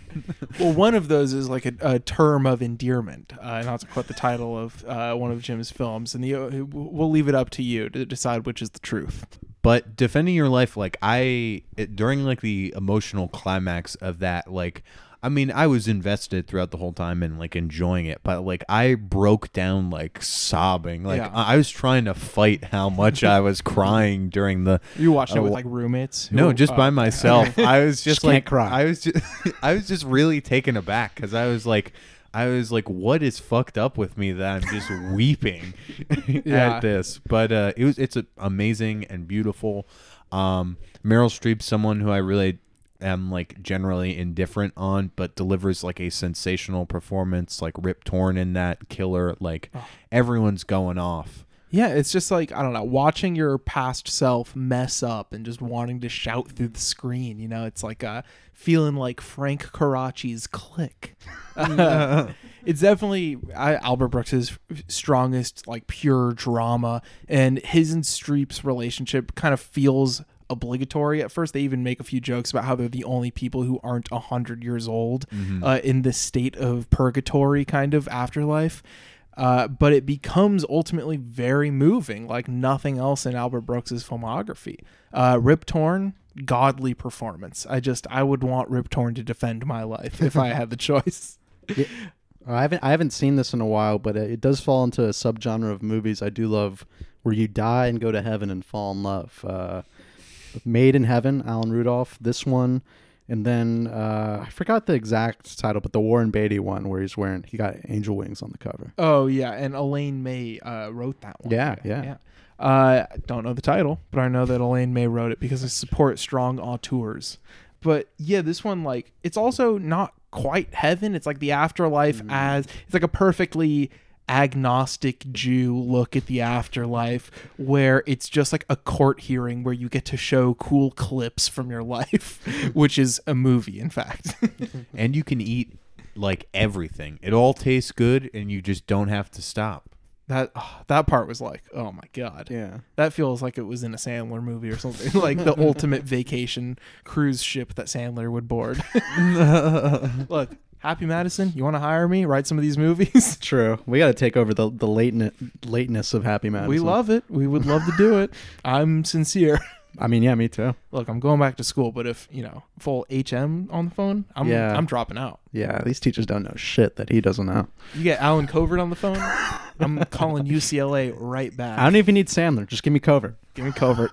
well, one of those is like a, a term of endearment, uh, not to quote the title of uh, one of Jim's films, and the, uh, we'll leave it up to you to decide which is the truth. But defending your life like i it, during like the emotional climax of that like i mean i was invested throughout the whole time and like enjoying it but like i broke down like sobbing like Yeah. I, I was trying to fight how much i was crying during the *laughs* You watched it with uh, like roommates. who- no just oh, by *laughs* myself i was just, Just can't like cry. i was just *laughs* i was just really taken aback because i was like I was like, "What is fucked up with me that I'm just *laughs* weeping *laughs* Yeah. at this?" But uh, it was it's amazing and beautiful. Um, Meryl Streep, someone who I really am like generally indifferent on, but delivers like a sensational performance, like Rip Torn in that killer. Like everyone's going off. Yeah, it's just like I don't know, watching your past self mess up and just wanting to shout through the screen. You know, it's like uh, feeling like Frank Coraci's Click. *laughs* it's definitely I, Albert Brooks's strongest, like pure drama, and his and Streep's relationship kind of feels obligatory at first. They even make a few jokes about how they're the only people who aren't a hundred years old Mhm. uh, in this state of purgatory kind of afterlife. Uh, but it becomes ultimately very moving, like nothing else in Albert Brooks's filmography. Uh, Rip Torn, godly performance. I just I would want Rip Torn to defend my life if I had the *laughs* choice. I haven't I haven't seen this in a while, but it, it does fall into a subgenre of movies I do love, where you die and go to heaven and fall in love. Uh, Made in Heaven, Alan Rudolph. This one, and then uh, I forgot the exact title, but the Warren Beatty one, where he's wearing he got angel wings on the cover. Oh yeah, and Elaine May uh, wrote that one. Yeah, yeah. Uh, I don't know the title, but I know that Elaine May wrote it because I support strong auteurs. But yeah, this one like it's also not quite heaven. It's like the afterlife as it's like a perfectly agnostic Jew look at the afterlife where it's just like a court hearing where you get to show cool clips from your life, *laughs* which is a movie in fact. *laughs* and you can eat like everything. It all tastes good, and you just don't have to stop. That oh, that part was like, oh my god. Yeah. That feels like it was in a Sandler movie or something. *laughs* like the ultimate vacation cruise ship that Sandler would board. Look, Happy Madison, you want to hire me? Write some of these movies? *laughs* True. We got to take over the the latent lateness of Happy Madison. we love it. We would love to do it. *laughs* I'm sincere. I mean, yeah, me too. Look, I'm going back to school, but if, you know, full HM on the phone, I'm Yeah. I'm dropping out. Yeah, these teachers don't know shit that he doesn't know. You get Allen Covert on the phone, *laughs* I'm calling UCLA right back. I don't even need Sandler. Just give me Covert. Give me covert.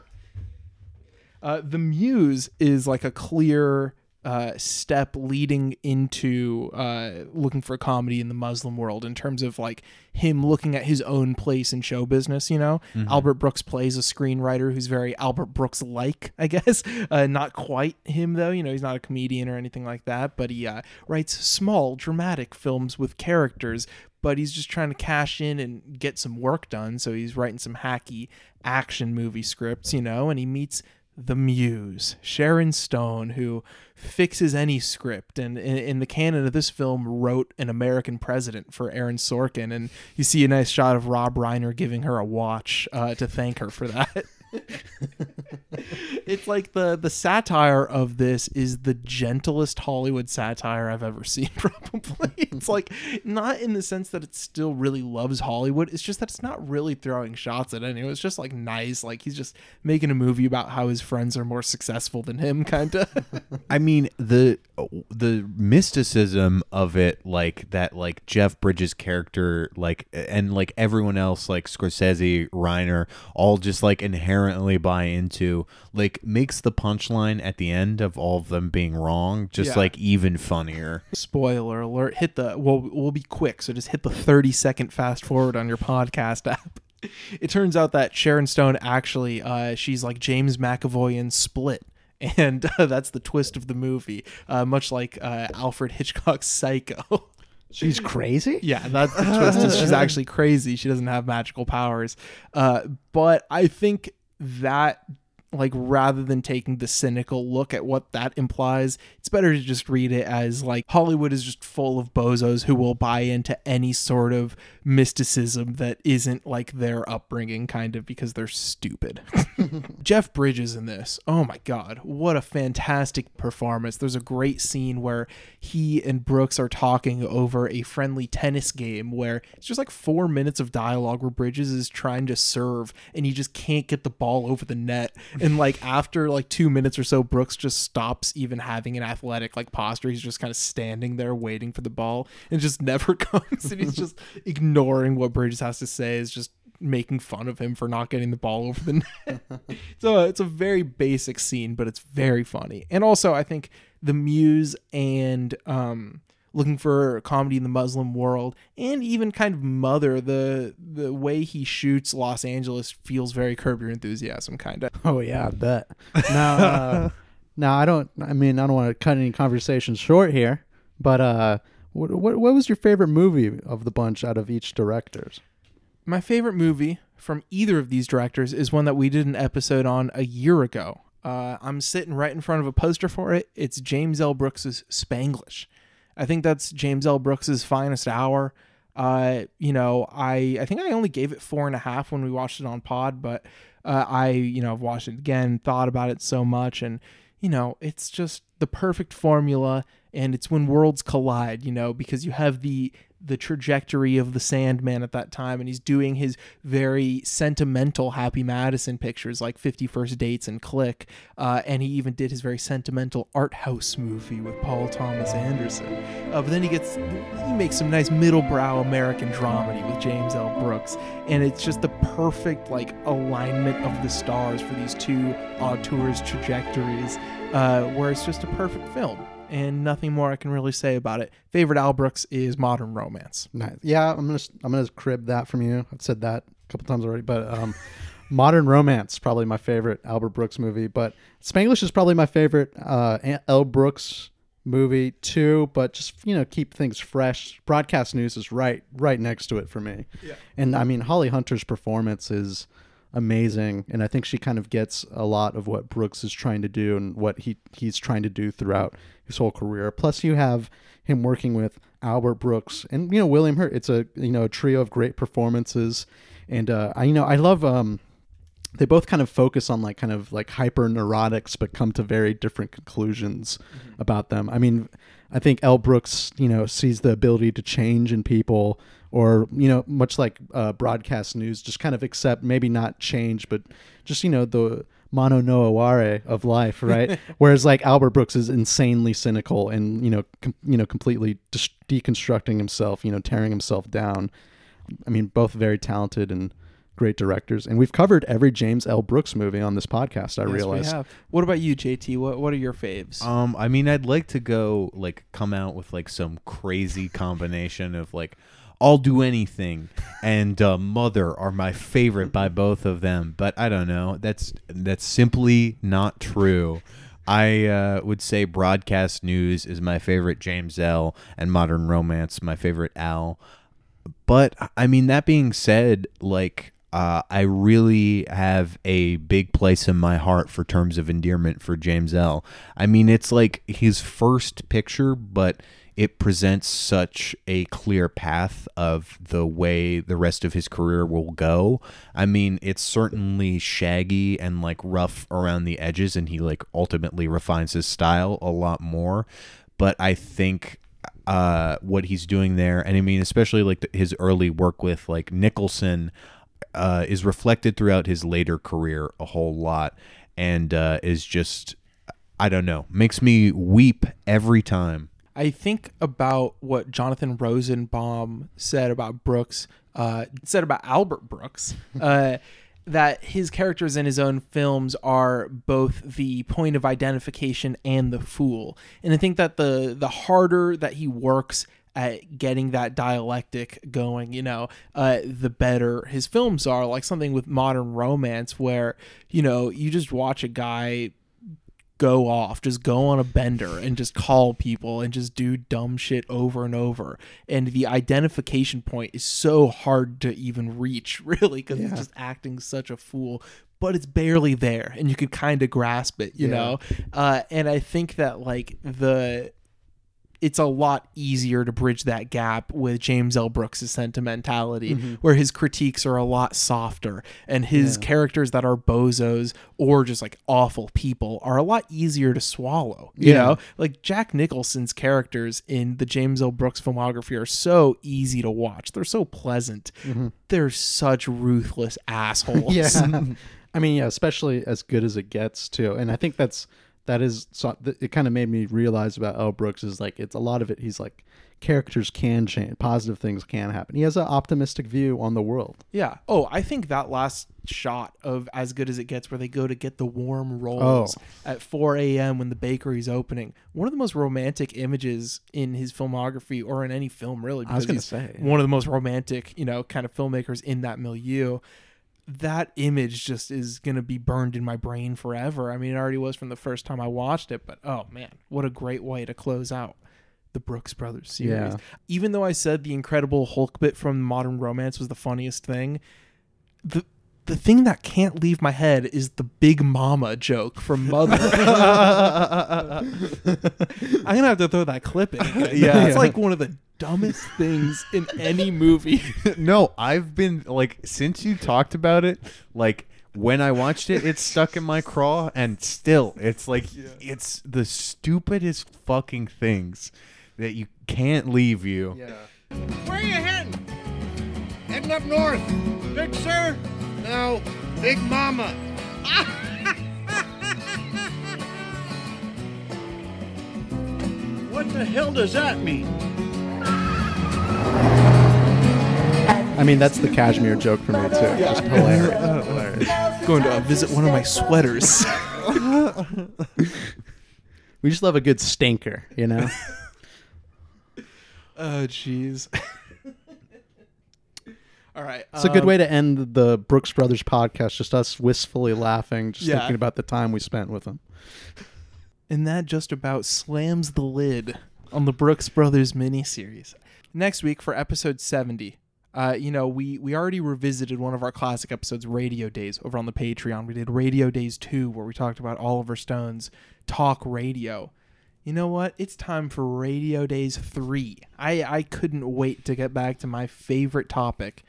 Uh, the Muse is like a clear uh, step leading into uh, looking for comedy in the Muslim world in terms of like him looking at his own place in show business. You know, Mhm. Albert Brooks plays a screenwriter who's very Albert Brooks like, *laughs* I guess. Uh, not quite him though. You know, he's not a comedian or anything like that. But he uh, writes small, dramatic films with characters. But he's just trying to cash in and get some work done. So he's writing some hacky action movie scripts, you know, and he meets the muse, Sharon Stone, who fixes any script and in, in the canon of this film wrote an American president for Aaron Sorkin. And you see a nice shot of Rob Reiner giving her a watch uh, to thank her for that. *laughs* *laughs* it's like the the satire of this is the gentlest Hollywood satire I've ever seen. *laughs* Probably it's like not in the sense that it still really loves Hollywood. It's just that it's not really throwing shots at anyone. It's just like nice. Like he's just making a movie about how his friends are more successful than him, kind of. *laughs* I mean the the mysticism of it, like that, like Jeff Bridges' character, like and like everyone else, like Scorsese, Reiner, all just like inherently buy into, like makes the punchline at the end of all of them being wrong just Yeah. like even funnier. Spoiler alert! Hit the well. We'll be quick, so just hit the thirty second fast forward on your podcast *laughs* app. it turns out that Sharon Stone actually, uh, she's like James McAvoy in Split. *laughs* And uh, that's the twist of the movie, uh, much like uh, Alfred Hitchcock's Psycho. *laughs* She's crazy. Yeah, that's the twist. is she's actually crazy. She doesn't have magical powers. Uh, but I think that like rather than taking the cynical look at what that implies it's better to just read it as like hollywood is just full of bozos who will buy into any sort of mysticism that isn't like their upbringing kind of because they're stupid. *laughs* Jeff bridges in this. Oh my god. What a fantastic performance. There's a great scene where he and brooks are talking over a friendly tennis game where it's just like four minutes of dialogue where bridges is trying to serve and he just can't get the ball over the net and like after like two minutes or so brooks just stops even having an athletic like posture. He's just kind of standing there waiting for the ball and just *laughs* never comes. And he's just ignoring what bridges has to say is just making fun of him for not getting the ball over the net. *laughs* So it's a very basic scene but it's very funny. And also i think the muse and um looking for comedy in the Muslim world, and even kind of Mother. The the way he shoots Los Angeles feels very Curb Your Enthusiasm, kind of. *laughs* Oh yeah, I bet. Now, uh, *laughs* now I don't. I mean, I don't want to cut any conversations short here, but uh, what, what what was your favorite movie of the bunch out of each directors? My favorite movie from either of these directors is one that we did an episode on a year ago. Uh, I'm sitting right in front of a poster for it. It's James L. Brooks's Spanglish. I think that's James L. Brooks's finest hour. Uh, you know, I I think I only gave it four and a half when we watched it on Pod, but uh, I you know I've watched it again, thought about it so much, and you know it's just the perfect formula, and it's when worlds collide. You know, because you have the the trajectory of the Sandman at that time, and he's doing his very sentimental Happy Madison pictures like Fifty First Dates and Click, uh, and he even did his very sentimental art house movie with Paul Thomas Anderson. Uh, but then he gets he makes some nice middlebrow American dramedy with James L. Brooks, and it's just the perfect like alignment of the stars for these two auteurs' trajectories, uh, where it's just a perfect film and nothing more I can really say about it. Favorite Al Brooks is Modern Romance. Nice. Yeah, I'm gonna I'm gonna crib that from you. I've said that a couple times already, but um, *laughs* Modern Romance probably my favorite Albert Brooks movie. But Spanglish is probably my favorite uh, L. Brooks movie too. But just you know keep things fresh. Broadcast News is right right next to it for me. Yeah. And I mean Holly Hunter's performance is amazing and i think she kind of gets a lot of what brooks is trying to do and what he he's trying to do throughout his whole career. Plus you have him working with albert brooks and you know william hurt. It's a you know a trio of great performances. And uh i you know i love um they both kind of focus on like kind of like hyper neurotics but come to very different conclusions about them. I mean i think l. Brooks you know sees the ability to change in people or you know much like uh, broadcast news just kind of accept maybe not change but just you know the mono no aware of life right *laughs* whereas like albert brooks is insanely cynical and you know com- you know completely just deconstructing himself you know tearing himself down i mean both very talented and great directors and we've covered every james l brooks movie on this podcast i Yes, realize We have. What about you, JT? What What are your faves? Um, I mean, I'd like to go like come out with like some crazy combination of like I'll do anything and uh, Mother are my favorite by both of them, but I don't know. That's that's simply not true. I uh, would say broadcast news is my favorite James L. and modern romance my favorite Al. But I mean, that being said, like uh, I really have a big place in my heart for terms of endearment for James L. I mean, it's like his first picture, but it presents such a clear path of the way the rest of his career will go. I mean, it's certainly shaggy and like rough around the edges, and he like ultimately refines his style a lot more. But I think uh, what he's doing there, and I mean, especially like his early work with like Nicholson, uh, is reflected throughout his later career a whole lot, and uh, is just I don't know, makes me weep every time. I think about what Jonathan Rosenbaum said about Brooks, uh, said about Albert Brooks, *laughs* uh, that his characters in his own films are both the point of identification and the fool. And I think that the the harder that he works at getting that dialectic going, you know, uh, the better his films are. Like something with modern romance, where you know you just watch a guy go off, just go on a bender and just call people and just do dumb shit over and over. And the identification point is so hard to even reach, *laughs* really, because Yeah. it's just acting such a fool. But it's barely there, and you could kind of grasp it, you Yeah. know. Uh, and I think that like the it's a lot easier to bridge that gap with James L. Brooks' sentimentality, Mhm. where his critiques are a lot softer and his Yeah. characters that are bozos or just like awful people are a lot easier to swallow. You Yeah. know, like Jack Nicholson's characters in the James L. Brooks filmography are so easy to watch. They're so pleasant. Mhm. They're such ruthless *laughs* assholes. yeah. I mean, yeah, especially as good as it gets too. And I think that's that is so, it kind of made me realize about L. Brooks is like it's a lot of it he's like characters can change, positive things can happen. He has an optimistic view on the world. Yeah. Oh, I think that last shot of As Good as It Gets, where they go to get the warm rolls Oh. at 4 a.m. when the bakery's opening, one of the most romantic images in his filmography or in any film, really. I was gonna he's say, One of the most romantic, you know, kind of filmmakers in that milieu. That image just is going to be burned in my brain forever. I mean, it already was from the first time I watched it, but oh man, what a great way to close out the Brooks Brothers series. Yeah. Even though I said the Incredible Hulk bit from Modern Romance was the funniest thing, the the thing that can't leave my head is the Big Mama joke from Mother. *laughs* *laughs* I'm gonna have to throw that clip in. Yeah. it's like one of the dumbest things in any movie. *laughs* no, I've been like since you talked about it, like when I watched it, it stuck in my craw, and still, it's like it's the stupidest fucking things that you can't leave you. Where are you heading? Heading up north. Big Sur? No, Big Mama. *laughs* What the hell does that mean? I mean, that's the cashmere joke for me too. Just hilarious. *laughs* hilarious. Going to uh, visit one of my sweaters. *laughs* We just love a good stinker, you know. *laughs* Oh, jeez. All right. It's a good um, way to end the Brooks Brothers podcast. Just us wistfully laughing, just Yeah. thinking about the time we spent with them. And that just about slams the lid on the Brooks Brothers miniseries. Next week for episode 70. Uh, you know, we we already revisited one of our classic episodes, Radio Days, over on the Patreon. We did Radio Days 2, where we talked about Oliver Stone's talk radio. You know what? It's time for Radio Days 3. I, I couldn't wait to get back to my favorite topic,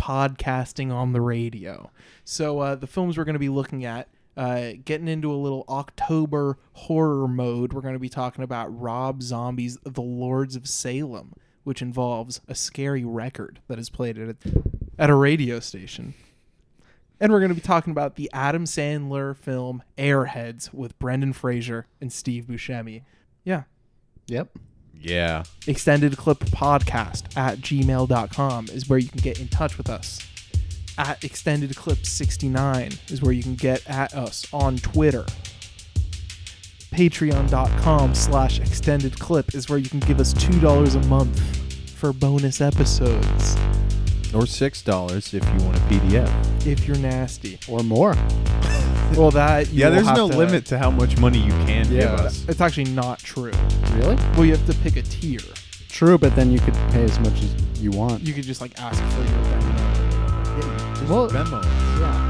podcasting on the radio. So, uh, the films we're going to be looking at, uh, getting into a little October horror mode, we're going to be talking about Rob Zombie's The Lords of Salem, which involves a scary record that is played at a, at a radio station. And we're going to be talking about the Adam Sandler film Airheads with Brendan Fraser and Steve Buscemi. Yeah. Yep. Yeah. Extended clip podcast at gmail.com is where you can get in touch with us. At extended clip 69 is where you can get at us on Twitter. Patreon.com slash extended clip is where you can give us $2 a month for bonus episodes. Or six dollars if you want a PDF. If you're nasty. Or more. *laughs* Well, that you yeah, there's no to- limit to how much money you can Yeah, give us. it's actually not true. Really? Well, you have to pick a tier. True, but then you could pay as much as you want. You could just like ask for your Venmo. well, Venmo. Yeah.